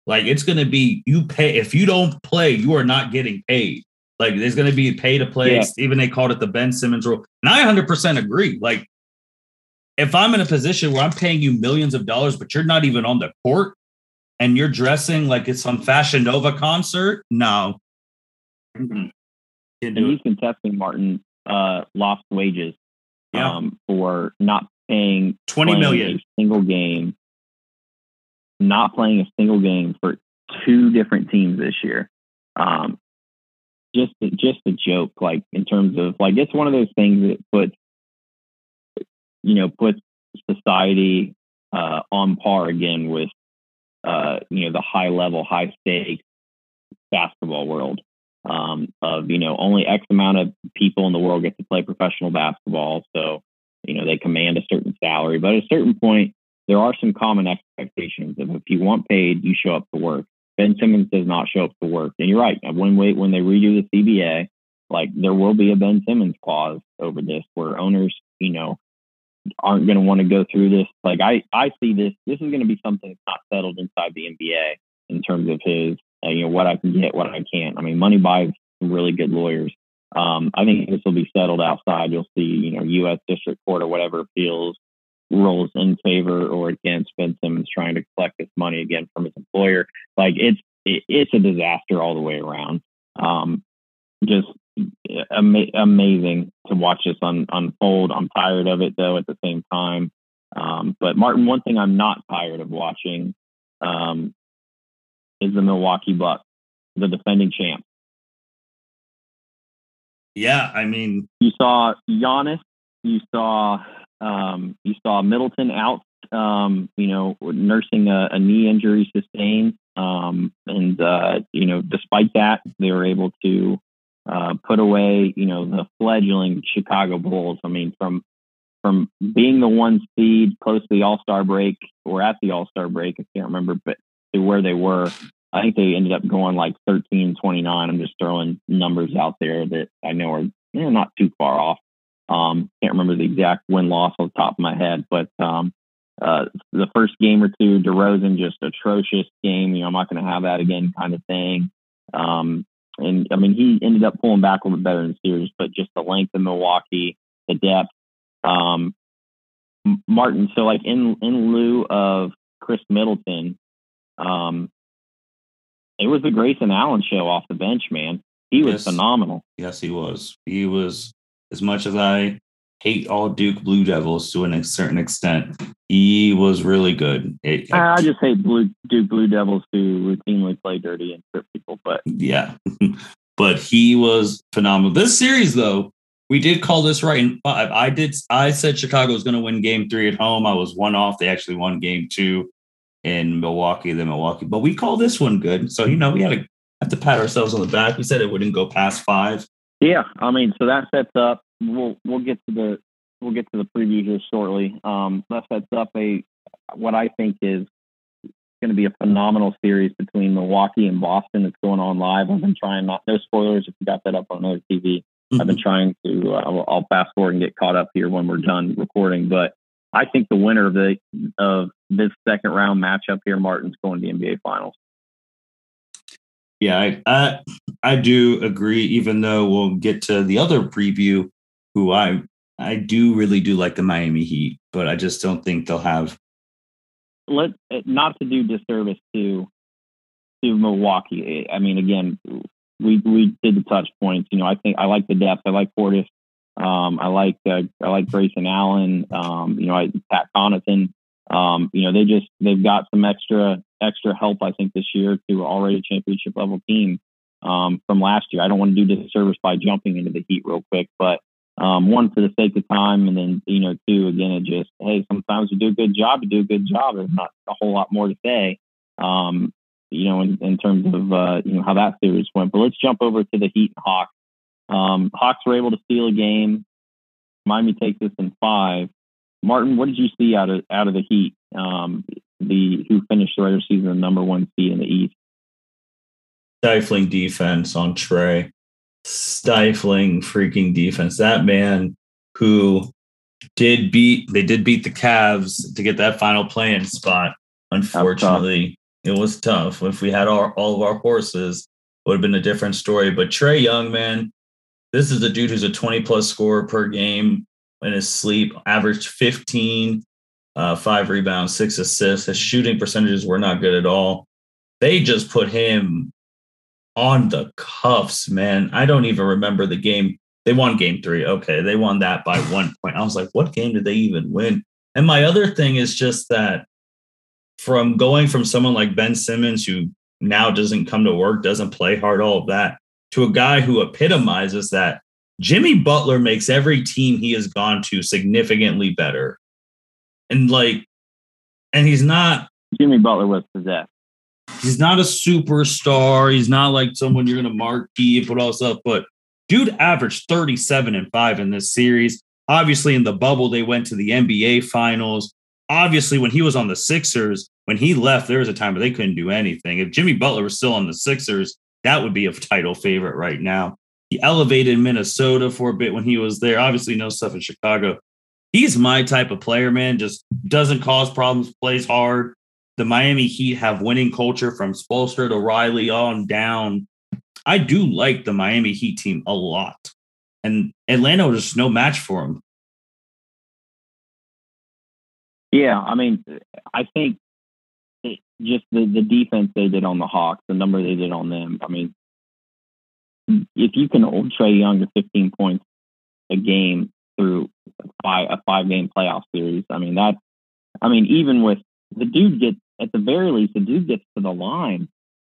Like it's going to be you pay if you don't play, you are not getting paid. Like there's going to be pay to play. Yeah. Even they called it the Ben Simmons rule, and I 100% agree. Like if I'm in a position where I'm paying you millions of dollars, but you're not even on the court, and you're dressing like it's on Fashion Nova concert, no. Mm-hmm. And he's contesting Martin uh, lost wages yeah. um, for not paying twenty million a single game, not playing a single game for two different teams this year. Um, just just a joke, like in terms of like it's one of those things that puts you know puts society uh, on par again with uh, you know the high level, high stakes basketball world um, of you know only X amount of people in the world get to play professional basketball, so you know they command a certain salary. But at a certain point, there are some common expectations of if you want paid, you show up to work. Ben Simmons does not show up to work, and you're right. When wait when they redo the CBA, like there will be a Ben Simmons clause over this, where owners, you know, aren't going to want to go through this. Like I, I see this. This is going to be something that's not settled inside the NBA in terms of his uh, you know what I can get, what I can't. I mean, money buys really good lawyers. Um, I think this will be settled outside. You'll see, you know, U.S. District Court or whatever appeals rules in favor or against Ben Simmons trying to collect this money again from his employer. Like it's it, it's a disaster all the way around. Um, just ama- amazing to watch this un- unfold. I'm tired of it though. At the same time, um, but Martin, one thing I'm not tired of watching um, is the Milwaukee Bucks, the defending champ. Yeah, I mean, you saw Giannis, you saw um, you saw Middleton out, um, you know, nursing a, a knee injury sustained, um, and uh, you know, despite that, they were able to uh, put away, you know, the fledgling Chicago Bulls. I mean, from from being the one seed close to the All Star break or at the All Star break, I can't remember, but to where they were. I think they ended up going like 13 29. I'm just throwing numbers out there that I know are you know, not too far off. Um, can't remember the exact win loss on the top of my head, but um, uh, the first game or two, DeRozan just atrocious game. You know, I'm not going to have that again, kind of thing. Um, and I mean, he ended up pulling back a little bit better in the series, but just the length of Milwaukee, the depth. Um, Martin, so like in in lieu of Khris Middleton, um, it was the Grayson Allen show off the bench, man. He was yes. phenomenal. Yes, he was. He was as much as I hate all Duke Blue Devils to a certain extent. He was really good. It, I just hate Blue Duke Blue Devils who routinely play dirty and trip people. But yeah, but he was phenomenal. This series, though, we did call this right in five. I did. I said Chicago was going to win Game Three at home. I was one off. They actually won Game Two in Milwaukee than Milwaukee. But we call this one good. So, you know, we had to have to pat ourselves on the back. We said it wouldn't go past five. Yeah. I mean, so that sets up we'll we'll get to the we'll get to the preview here shortly. Um that sets up a what I think is going to be a phenomenal series between Milwaukee and Boston that's going on live. I've been trying not no spoilers if you got that up on another TV. Mm-hmm. I've been trying to uh, I'll, I'll fast forward and get caught up here when we're done recording, but I think the winner of the of this second round matchup here, Martin's going to the NBA Finals. Yeah, I, I, I do agree. Even though we'll get to the other preview, who I I do really do like the Miami Heat, but I just don't think they'll have. Let not to do disservice to to Milwaukee. I mean, again, we we did the touch points. You know, I think I like the depth. I like Portis. Um, I like uh, I like Grayson Allen. Um, you know, I, Pat Connaughton. Um, you know, they just they've got some extra extra help. I think this year to already championship level team um, from last year. I don't want to do disservice by jumping into the Heat real quick, but Um, one for the sake of time, and then you know, two again, it just hey, sometimes you do a good job, you do a good job. There's not a whole lot more to say, um, you know, in, in terms of uh, you know how that series went. But let's jump over to the Heat and Hawks. Um, Hawks were able to steal a game. Miami takes this in five. Martin, what did you see out of out of the Heat? Um, the who finished the regular season the number one seed in the East. Stifling defense on Trae. Stifling freaking defense. That man who did beat they did beat the Cavs to get that final playing spot. Unfortunately, it was tough. If we had our, all of our horses, would have been a different story. But Trae Young, man, this is a dude who's a 20 plus scorer per game in his sleep, averaged 15, uh, five rebounds, six assists. His shooting percentages were not good at all. They just put him on the cuffs, man. I don't even remember the game. They won game three. Okay. They won that by one point. I was like, what game did they even win? And my other thing is just that from going from someone like Ben Simmons, who now doesn't come to work, doesn't play hard, all of that, to a guy who epitomizes that. Jimmy Butler makes every team he has gone to significantly better. And like, and he's not Jimmy Butler was possessed. He's not a superstar. He's not like someone you're gonna marquee and put all stuff, but dude averaged 37 and 5 in this series. Obviously, in the bubble, they went to the NBA finals. Obviously, when he was on the Sixers, when he left, there was a time where they couldn't do anything. If Jimmy Butler was still on the Sixers, that would be a title favorite right now. He elevated Minnesota for a bit when he was there. Obviously, no stuff in Chicago. He's my type of player, man. Just doesn't cause problems, plays hard. The Miami Heat have winning culture from Spoelstra to Riley on down. I do like the Miami Heat team a lot. And Atlanta was just no match for him. Yeah, I mean, I think just the, the defense they did on the Hawks, the number they did on them. I mean, if you can hold Trae Young to 15 points a game through five, a five game playoff series, I mean, that, I mean, even with the dude gets, at the very least, the dude gets to the line,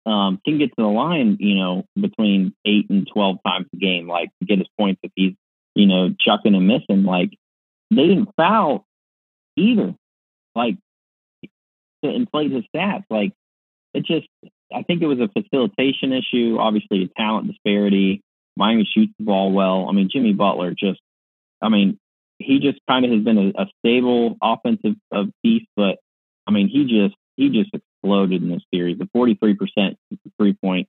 um, can get to the line, you know, between eight and 12 times a game, like to get his points if he's, you know, chucking and missing. Like, they didn't foul either. Like, to inflate his stats. Like it just, I think it was a facilitation issue, obviously a talent disparity. Miami shoots the ball well. I mean, Jimmy Butler just, I mean, he just kind of has been a, a stable offensive of piece, but I mean, he just he just exploded in this series. The 43% three point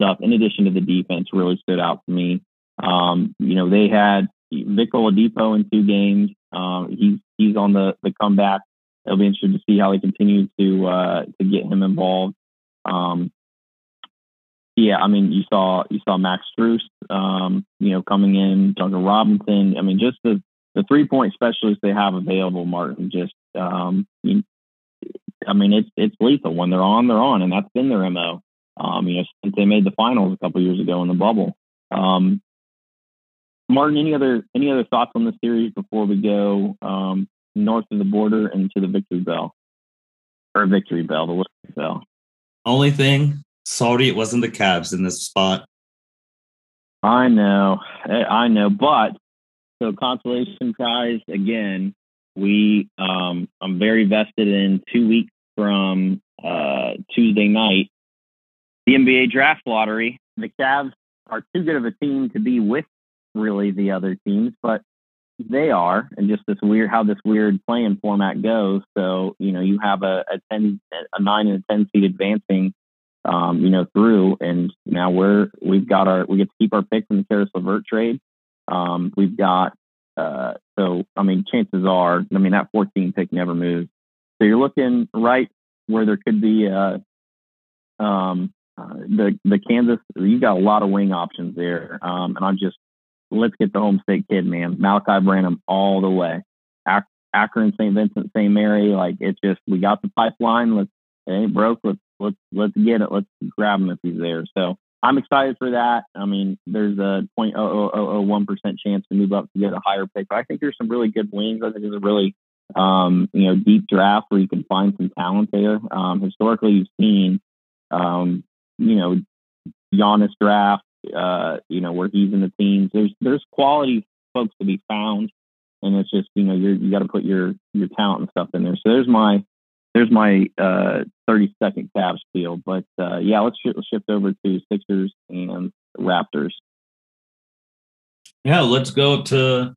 stuff, in addition to the defense, really stood out for me. Um, you know, they had Vic Oladipo in two games. Um, he's he's on the the comeback it'll be interesting to see how they continue to uh, to get him involved. Um, yeah, I mean, you saw you saw Max Strus, um, you know, coming in, Duncan Robinson. I mean, just the the three point specialists they have available, Martin. Just, um, I mean, it's it's lethal when they're on, they're on, and that's been their mo. Um, you know, since they made the finals a couple years ago in the bubble. Um, Martin, any other any other thoughts on the series before we go? Um, north of the border and to the Victory Bell or Victory Bell, the Victory Bell. Only thing, sorry, it wasn't the Cavs in this spot. I know, I know, but so consolation prize again. We, um, I'm very vested in two weeks from uh, Tuesday night, the NBA draft lottery. The Cavs are too good of a team to be with really the other teams, but they are, and just this weird how this weird playing format goes. So you know, you have a, a ten, a nine and a ten seed advancing, um, you know, through, and now we're we've got our we get to keep our pick from the Caris LeVert trade. Um, we've got uh, so I mean, chances are, I mean, that 14 pick never moves. So you're looking right where there could be uh, um, uh, the the Kansas. you've got a lot of wing options there, um, and I'm just let's get the home state kid, man. Malaki Branham all the way. Ak- Akron, St. Vincent, St. Mary, like it's just we got the pipeline. Let's it ain't broke. Let's let's let's get it. Let's grab him if he's there. So I'm excited for that. I mean, there's a 0.0001 percent chance to move up to get a higher pick. But I think there's some really good wings. I think there's a really um, you know deep draft where you can find some talent there. Um, historically, you've seen um, you know Giannis draft uh, you know, where he's in the teams. There's there's quality folks to be found, and it's just you know you you got to put your your talent and stuff in there. So there's my there's my uh, 30 second Cavs feel. But uh, yeah, let's, sh- let's shift over to Sixers and Raptors. Yeah, let's go to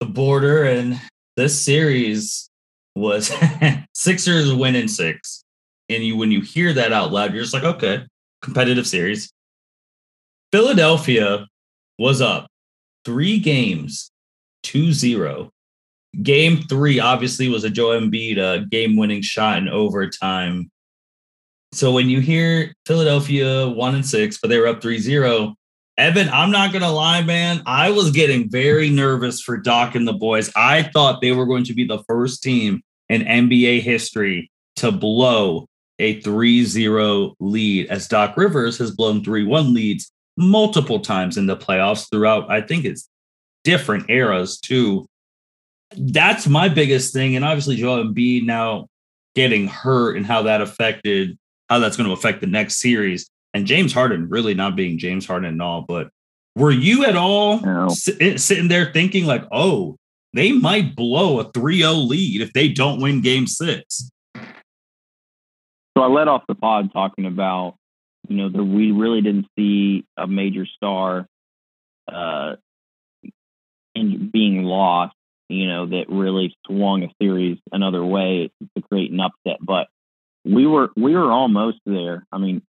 the border. And this series was Sixers winning six. And you when you hear that out loud, you're just like, okay, competitive series. Philadelphia was up three games, 2 0 Game three obviously was a Joel Embiid uh, game-winning shot in overtime. So when you hear Philadelphia one and six, but they were up 3-0, Evan, I'm not gonna lie, man. I was getting very nervous for Doc and the boys. I thought they were going to be the first team in NBA history to blow a 3-0 lead, as Doc Rivers has blown 3-1 leads multiple times in the playoffs throughout. I think it's different eras too that's my biggest thing. And obviously, Joel Embiid now getting hurt and how that affected how that's going to affect the next series. And James Harden really not being James Harden and all. But were you at all no. Eh, sitting there thinking like, oh, they might blow a 3-0 lead if they don't win game six? So I led off the pod talking about, you know, that we really didn't see a major star uh, in being lost you know, that really swung a series another way to create an upset. But we were we were almost there. I mean,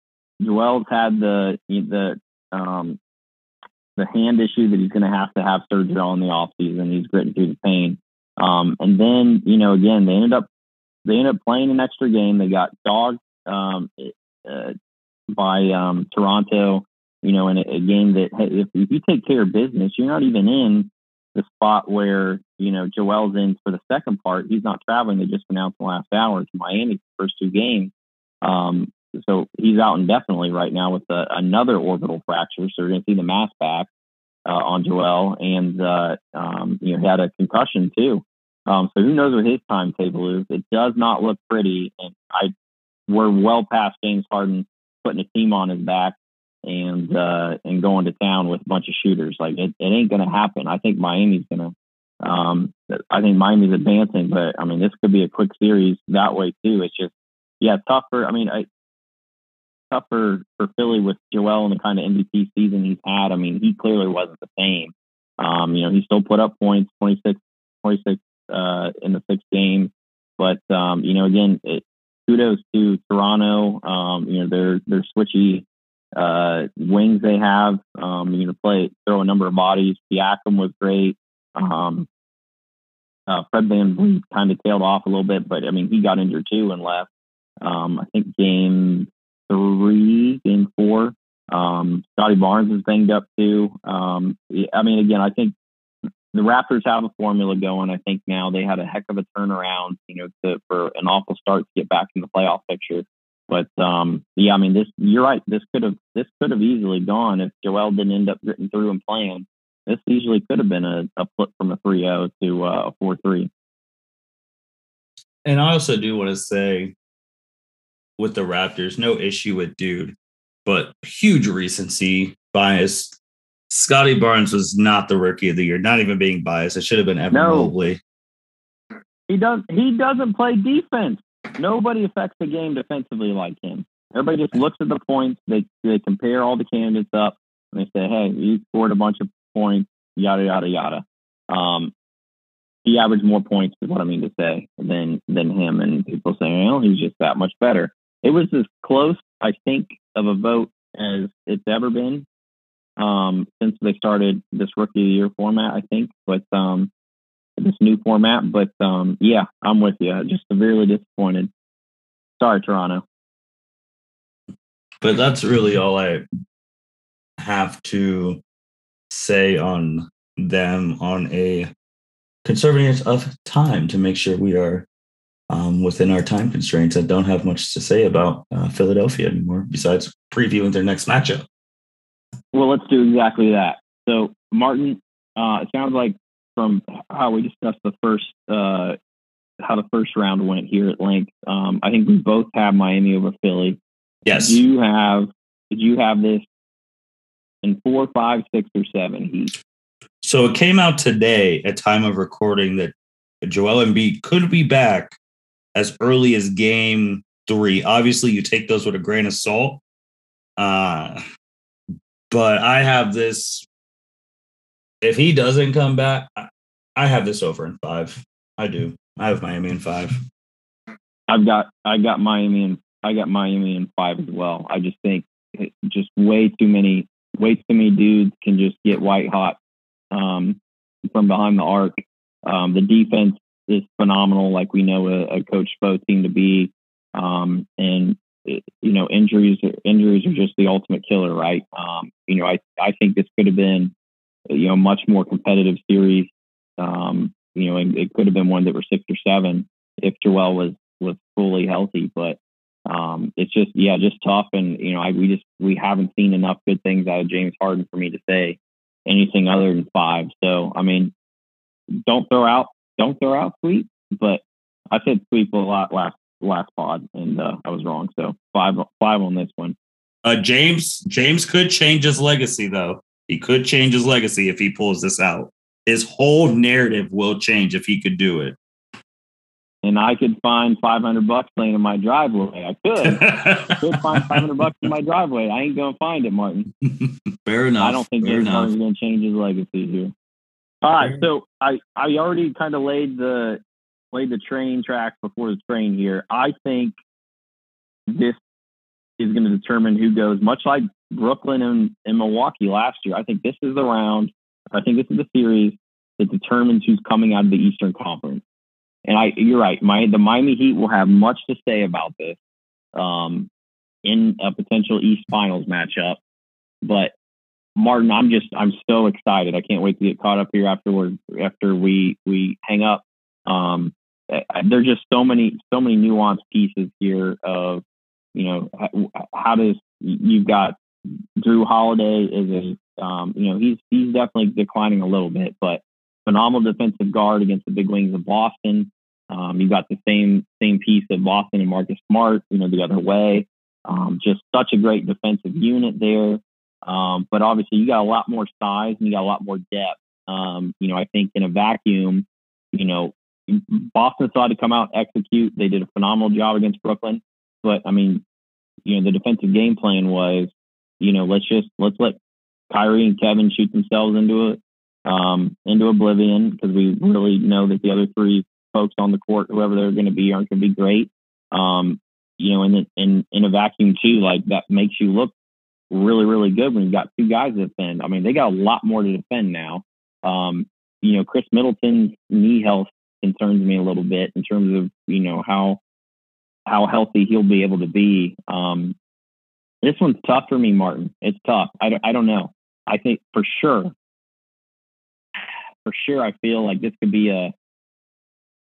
Joel's had the the um, the hand issue that he's going to have to have surgery on in the off season. He's gritting through the pain. Um, and then you know, again, they ended up they ended up playing an extra game. They got dogged um, uh, by um, Toronto. You know, in a, a game that if, if you take care of business, you're not even in the spot where you know Joel's in for the second part. He's not traveling. They just announced the last hour to Miami first two games. Um, so he's out indefinitely right now with a, another orbital fracture. So you're going to see the mass back uh, on Joel, and uh, um, you know had a concussion too. Um, so who knows what his timetable is? It does not look pretty, and I we're well past James Harden putting a team on his back and uh, and going to town with a bunch of shooters. Like it, it ain't to happen. I think Miami's to. Um, I think Miami's advancing, but I mean this could be a quick series that way too. It's just yeah, tougher. I mean, I, tougher for Philly with Joel and the kind of MVP season he's had. I mean, he clearly wasn't the same. Um, you know, he still put up points, 26, 26 uh, in the sixth game. But um, you know, again, it, kudos to Toronto. Um, you know, they're they're switchy uh, wings they have. Um, you know, play throw a number of bodies. Siakam was great. Um, uh, Fred VanVleet kind of tailed off a little bit, but I mean, he got injured too and left. Um, I think game three, game four. Um, Scottie Barnes was banged up too. Um, I mean, again, I think the Raptors have a formula going. I think now they had a heck of a turnaround, you know, to, for an awful start to get back in the playoff picture. But um, yeah, I mean, this you're right. This could have this could have easily gone if Joel didn't end up getting through and playing. This easily could have been a, a flip from a 3-0 to uh, a 4-3. And I also do want to say with the Raptors, no issue with dude, but huge recency bias. Scottie Barnes was not the rookie of the year, not even being biased. It should have been Evan no. Mobley. He does he doesn't play defense. Nobody affects the game defensively like him. Everybody just looks at the points. They they compare all the candidates up and they say, "Hey, you scored a bunch of points." Yada yada yada. Um, he averaged more points, is what I mean to say, than than him. And people say, "Well, he's just that much better." It was as close, I think, of a vote as it's ever been um, since they started this rookie of the year format. I think, but um, this new format. But um, yeah, I'm with you. Just severely disappointed. Sorry, Toronto. But that's really all I have to say on them on a conservative of time to make sure we are um, within our time constraints. I don't have much to say about uh, Philadelphia anymore besides previewing their next matchup. Well, let's do exactly that. So, Martin, uh, it sounds like from how we discussed the first uh, how the first round went here at length. Um, I think we both have Miami over Philly. Yes. Did you have did you have this in four, five, six, or seven heat? So it came out today at time of recording that Joel Embiid could be back as early as game three. Obviously, you take those with a grain of salt. Uh, but I have this. If he doesn't come back, I have this over in five. I do. I have Miami in five. I've got I got Miami and I got Miami in five as well. I just think just way too many way too many dudes can just get white hot um, from behind the arc. Um, the defense is phenomenal, like we know a, a Coach Spo team to be, um, and it, you know injuries injuries are just the ultimate killer, right? Um, you know, I I think this could have been you know much more competitive series. Um, you know, it, could have been one that were six or seven if Joel was was fully healthy, but um, it's just yeah, just tough. And you know, I, we just we haven't seen enough good things out of James Harden for me to say anything other than five. So I mean, don't throw out don't throw out sweep, but I said sweep a lot last last pod, and uh, I was wrong. So five five on this one. Uh, James James could change his legacy though. He could change his legacy if he pulls this out. His whole narrative will change if he could do it and I could find 500 bucks laying in my driveway. I could. I could find 500 bucks in my driveway. I ain't going to find it, Martin. Fair enough. I don't think Fair James Harden's going to change his legacy here. All right, so I I already kind of laid the laid the train tracks before the train here. I think this is going to determine who goes, much like Brooklyn and, and Milwaukee last year. I think this is the round. I think this is the series that determines who's coming out of the Eastern Conference and I, you're right. My the Miami Heat will have much to say about this um, in a potential East Finals matchup. But Martin, I'm just I'm so excited. I can't wait to get caught up here afterward after we we hang up. Um, there's just so many so many nuanced pieces here of you know how, does you've got Jrue Holiday is a um, you know he's he's definitely declining a little bit, but phenomenal defensive guard against the big wings of Boston. Um, you got the same same piece of Boston and Marcus Smart, you know, the other way. Um, just such a great defensive unit there. Um, but obviously, you got a lot more size and you got a lot more depth. Um, you know, I think in a vacuum, you know, Boston decided to come out execute. They did a phenomenal job against Brooklyn. But I mean, you know, the defensive game plan was, you know, let's just let's let Kyrie and Kevin shoot themselves into it um, into oblivion because we really know that the other three folks on the court, whoever they're going to be, aren't going to be great. Um, you know, in, in in a vacuum too, like that makes you look really really good when you've got two guys to defend. I mean, they got a lot more to defend now. Um, you know, Khris Middleton's knee health concerns me a little bit in terms of you know how how healthy he'll be able to be. Um, this one's tough for me, Martin. It's tough. I don't, I don't know. I think for sure for sure, I feel like this could be a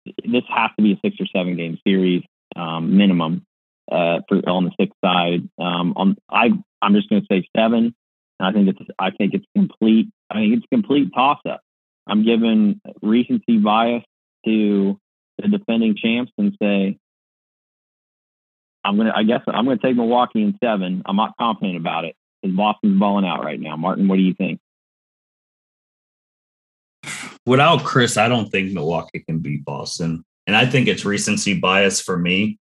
this has to be a six or seven game series um, minimum uh, for on the sixth side. Um, on I I'm just going to say seven. I think it's I think it's complete. I think it's complete toss up. I'm giving recency bias to the defending champs and say I'm gonna. I guess I'm gonna take Milwaukee in seven. I'm not confident about it because Boston's balling out right now. Martin, what do you think? without Khris, I don't think Milwaukee can beat Boston. And I think it's recency bias for me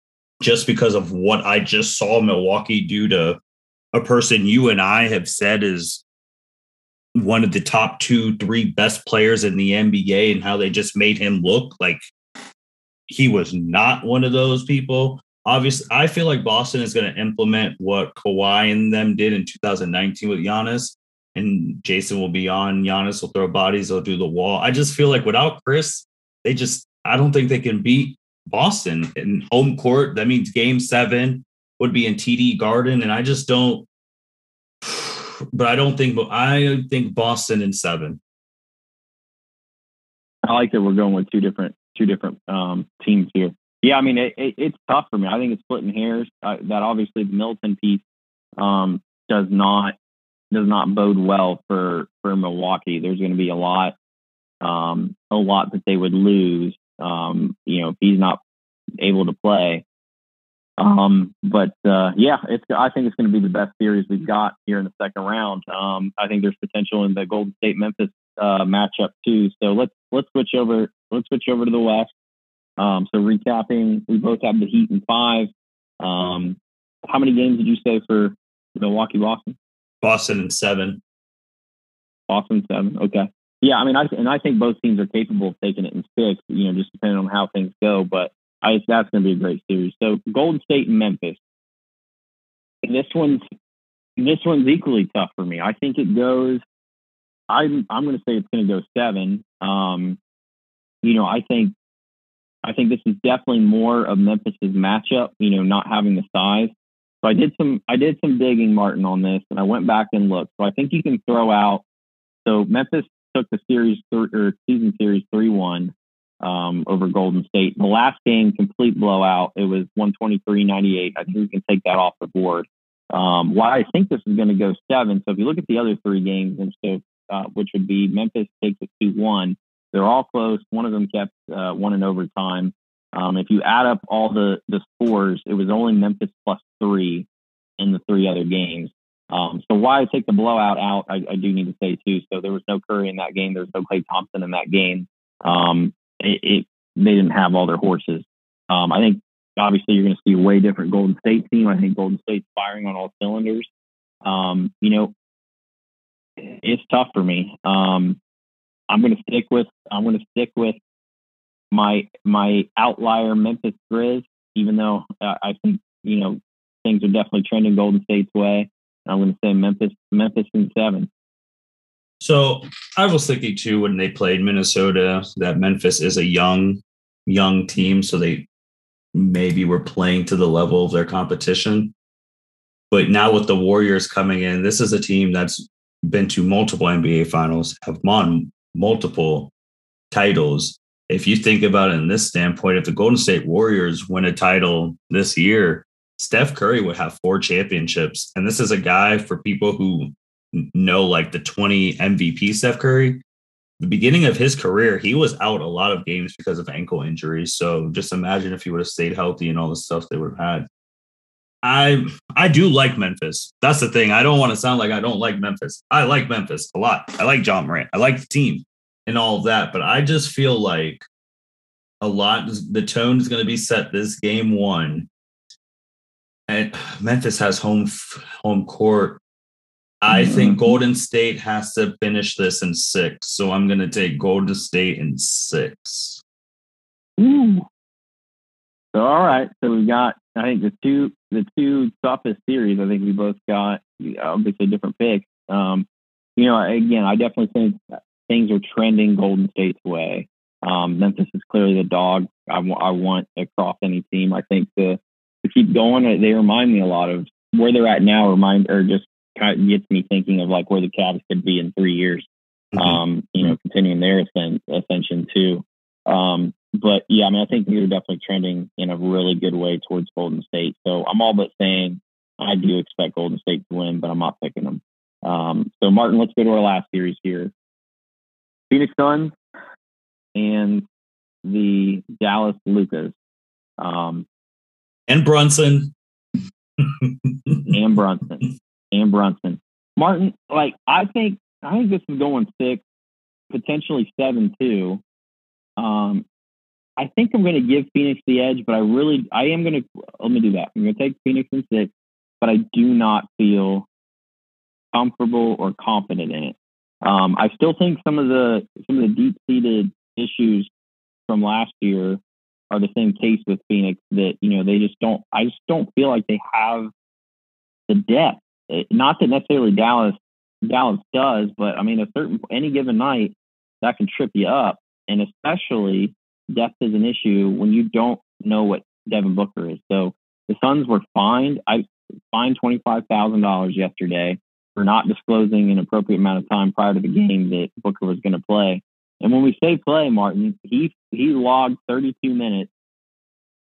just because of what I just saw Milwaukee do to a person you and I have said is one of the top two, three best players in the NBA and how they just made him look like he was not one of those people. Obviously, I feel like Boston is going to implement what Kawhi and them did in 2019 with Giannis and Jason will be on. Giannis will throw bodies. They'll do the wall. I just feel like without Khris, they just I don't think they can beat Boston in home court. That means Game Seven would be in TD Garden, and I just don't. But I don't think. I think Boston in seven. I like that we're going with two different two different um, teams here. Yeah, I mean it, it, it's tough for me. I think it's splitting hairs. Uh, that obviously the Milton piece um, does not does not bode well for for Milwaukee. There's going to be a lot, um, a lot that they would lose. Um, you know, if he's not able to play. Um, but uh, yeah, it's. I think it's going to be the best series we've got here in the second round. Um, I think there's potential in the Golden State Memphis uh, matchup too. So let's let's switch over. Let's switch over to the West. Um, so recapping, we both have the Heat in five. Um, how many games did you say for Milwaukee, Boston? Boston in seven. Boston seven. Okay. Yeah, I mean, I and I think both teams are capable of taking it in six. You know, just depending on how things go. But I that's going to be a great series. So Golden State and Memphis. This one's this one's equally tough for me. I think it goes. I'm I'm going to say it's going to go seven. Um, you know, I think I think this is definitely more of Memphis's matchup. You know, not having the size. So I did some I did some digging, Martin, on this, and I went back and looked. So I think you can throw out. So Memphis took the series th- or season series three one um, over Golden State. The last game, complete blowout. It was 123-98. I think we can take that off the board. Um, why I think this is going to go seven. So if you look at the other three games, and so uh, which would be Memphis takes it two one. They're all close. One of them kept uh, one in overtime. Um, if you add up all the the scores, it was only Memphis plus three in the three other games. Um, so why I take the blowout out, I, I, do need to say too. So there was no Curry in that game. There was no Klay Thompson in that game. Um, it, it, they didn't have all their horses. Um, I think obviously you're going to see a way different Golden State team. I think Golden State's firing on all cylinders. Um, you know, it's tough for me. Um, I'm going to stick with I'm going to stick with my my outlier Memphis Grizz, even though uh, I think you know things are definitely trending Golden State's way. I'm going to say Memphis Memphis in seven. So I was thinking too when they played Minnesota that Memphis is a young young team, so they maybe were playing to the level of their competition. But now with the Warriors coming in, this is a team that's been to multiple NBA finals, have won multiple titles. If you think about it in this standpoint, if the Golden State Warriors win a title this year, Steph Curry would have four championships. And this is a guy for people who know like the 20 MVP Steph Curry. The beginning of his career, he was out a lot of games because of ankle injuries. So just imagine if he would have stayed healthy and all the stuff they would have had. I I do like Memphis. That's the thing. I don't want to sound like I don't like Memphis. I like Memphis a lot. I like Ja Morant. I like the team and all of that. But I just feel like a lot the tone is going to be set this game one. And Memphis has home home court. I mm-hmm. think Golden State has to finish this in six. So I'm going to take Golden State in six. Ooh. So all right. So we've got I think the two the two toughest series. I think we both got obviously different picks. Um, you know, again, I definitely think things are trending Golden State's way. Um, Memphis is clearly the dog I, w- I want across any team. I think to to keep going, they remind me a lot of where they're at now. Remind or just kind of gets me thinking of like where the Cavs could be in three years. Mm-hmm. Um, you know, continuing their ascent, ascension too. Um, but yeah, I mean, I think we are definitely trending in a really good way towards Golden State. So I'm all but saying I do expect Golden State to win, but I'm not picking them. Um, so Martin, let's go to our last series here. Phoenix Suns and the Dallas Lucas. Um, and Brunson. and Brunson. And Brunson. Martin, like I think I think this is going six, potentially seven two. Um, I think I'm going to give Phoenix the edge, but I really, I am going to, let me do that. I'm going to take Phoenix in six, but I do not feel comfortable or confident in it. Um, I still think some of the some of the deep seated issues from last year are the same case with Phoenix. That you know they just don't. I just don't feel like they have the depth. Not that necessarily Dallas Dallas does, but I mean a certain any given night that can trip you up, and especially depth is an issue when you don't know what Devin Booker is. So the Suns were fined. I fined twenty five thousand dollars yesterday for not disclosing an appropriate amount of time prior to the game that Booker was going to play. And when we say play, Martin, he he logged 32 minutes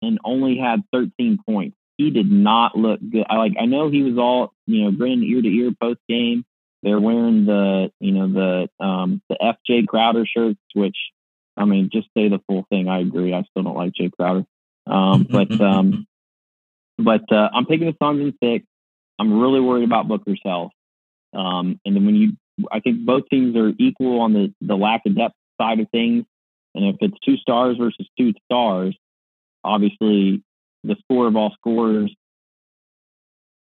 and only had 13 points. He did not look good. I like I know he was all you know grinning ear to ear post game. They're wearing the you know the um the FJ Crowder shirts, which I mean, just say the full thing. I agree. I still don't like Jae Crowder. Um, but um, but uh, I'm picking the Suns in six. I'm really worried about Booker's health. Um, and then when you I think both teams are equal on the the lack of depth side of things. And if it's two stars versus two stars, obviously the score of all scores,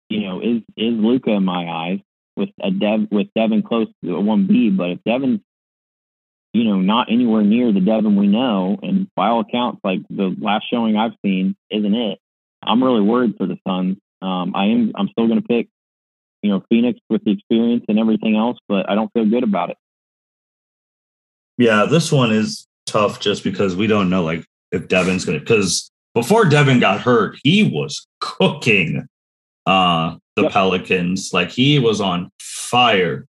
you know, is is Luka in my eyes with a Dev with Devin close to a one B. But if Devin's you know, not anywhere near the Devin we know, and by all accounts, like the last showing I've seen, isn't it? I'm really worried for the Suns. Um, I am. I'm still going to pick, you know, Phoenix with the experience and everything else, but I don't feel good about it. Yeah, this one is tough just because we don't know like if Devin's going to because before Devin got hurt, he was cooking uh the yep. Pelicans. Like he was on fire.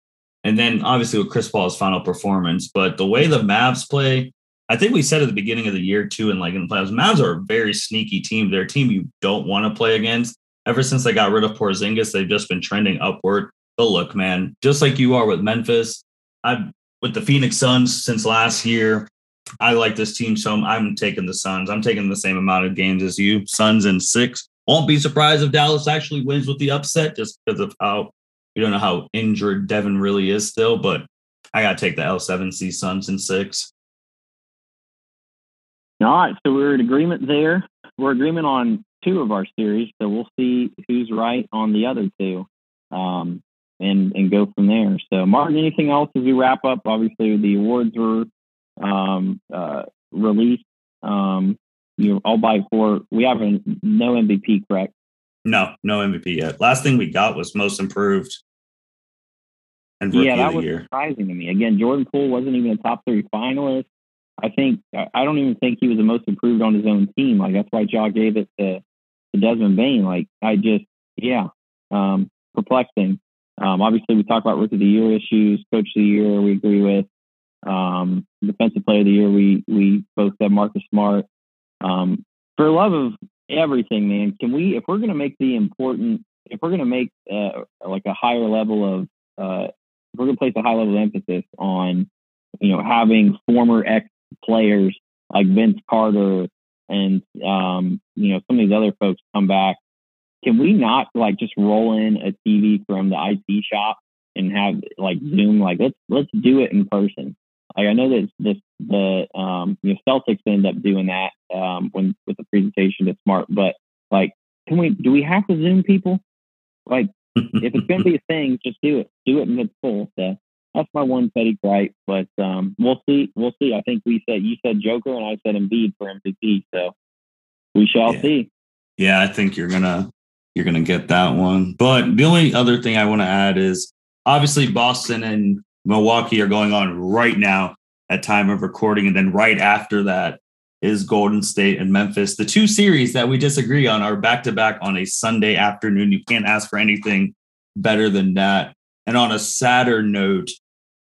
And then obviously with Chris Paul's final performance, but the way the Mavs play, I think we said at the beginning of the year too, and like in the playoffs, Mavs are a very sneaky team. They're a team you don't want to play against. Ever since they got rid of Porzingis, they've just been trending upward. But look, man, just like you are with Memphis, I've with the Phoenix Suns since last year. I like this team, so I'm taking the Suns. I'm taking the same amount of games as you. Suns in six. Won't be surprised if Dallas actually wins with the upset, just because of how we don't know how injured Devin really is still. But I gotta take the L7C Suns in six. All right, so we're in agreement there. We're agreement on two of our series, so we'll see who's right on the other two, um, and and go from there. So, Martin, anything else as we wrap up? Obviously, the awards were um, uh, released. Um, you know, all by four. We have a, no MVP, correct? No, no MVP yet. Last thing we got was most improved. And rookie yeah, that was year. surprising to me. Again, Jordan Poole wasn't even a top three finalist. I think I don't even think he was the most improved on his own team. Like that's why Ja gave it to, to Desmond Bane. Like I just, yeah, um, perplexing. Um, obviously, we talk about rookie of the year issues, coach of the year. We agree with um, defensive player of the year. We we both said Marcus Smart. Um, for love of everything, man, can we, if we're going to make the important, if we're going to make uh, like a higher level of, uh, if we're going to place a high level of emphasis on, you know, having former ex players like Vince Carter and, um, you know, some of these other folks come back, can we not like just roll in a TV from the IT shop and have like Zoom? Like let's let's do it in person. Like I know that this the um, you know Celtics end up doing that um, when with the presentation to Smart, but like, can we do we have to Zoom people? Like, if it's going to be a thing, just do it. Do it in its full. So that's my one petty gripe, but um, we'll see. We'll see. I think we said you said Joker and I said Embiid for MVP, so we shall yeah. see. Yeah, I think you're gonna you're gonna get that one. But the only other thing I want to add is obviously Boston and Milwaukee are going on right now at time of recording, and then right after that is Golden State and Memphis. The two series that we disagree on are back to back on a Sunday afternoon. You can't ask for anything better than that. And on a sadder note,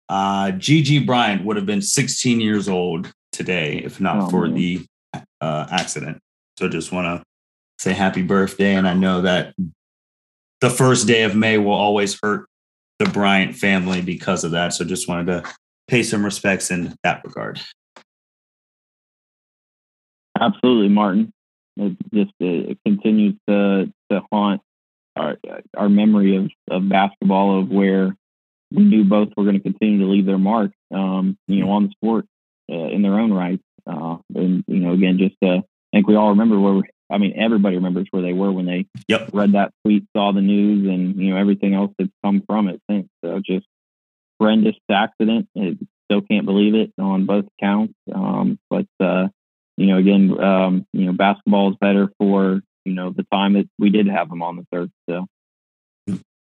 uh, Gigi Bryant would have been 16 years old today if not oh, for man. the uh, accident. So just want to say happy birthday. And I know that the first day of May will always hurt the Bryant family because of that. So just wanted to pay some respects in that regard. Absolutely, Martin. It just it continues to to haunt our our memory of of basketball of where we knew both were going to continue to leave their mark, um, you know, on the sport uh, in their own right. Uh, and you know, again, just uh, I think we all remember where I mean, everybody remembers where they were when they yep. read that tweet, saw the news, and you know everything else that's come from it since. So just horrendous accident. It, still can't believe it on both counts. Um, but uh, you know, again, um, you know, basketball is better for you know the time that we did have them on the third. So.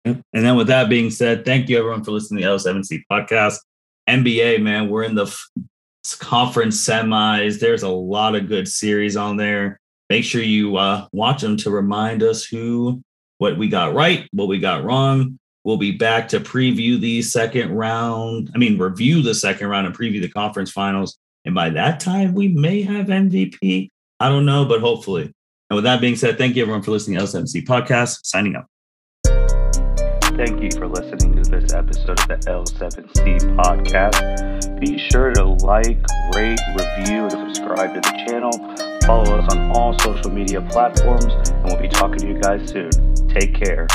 And then, with that being said, thank you everyone for listening to the L7C podcast. NBA, man, we're in the conference semis. There's a lot of good series on there make sure you uh, watch them to remind us who, what we got right, what we got wrong. We'll be back to preview the second round. I mean, review the second round and preview the conference finals. And by that time, we may have MVP. I don't know, but hopefully. And with that being said, thank you everyone for listening to L7C podcast. Signing out. Thank you for listening to this episode of the L7C podcast. Be sure to like, rate, review, and subscribe to the channel. Follow us on all social media platforms, and we'll be talking to you guys soon. Take care.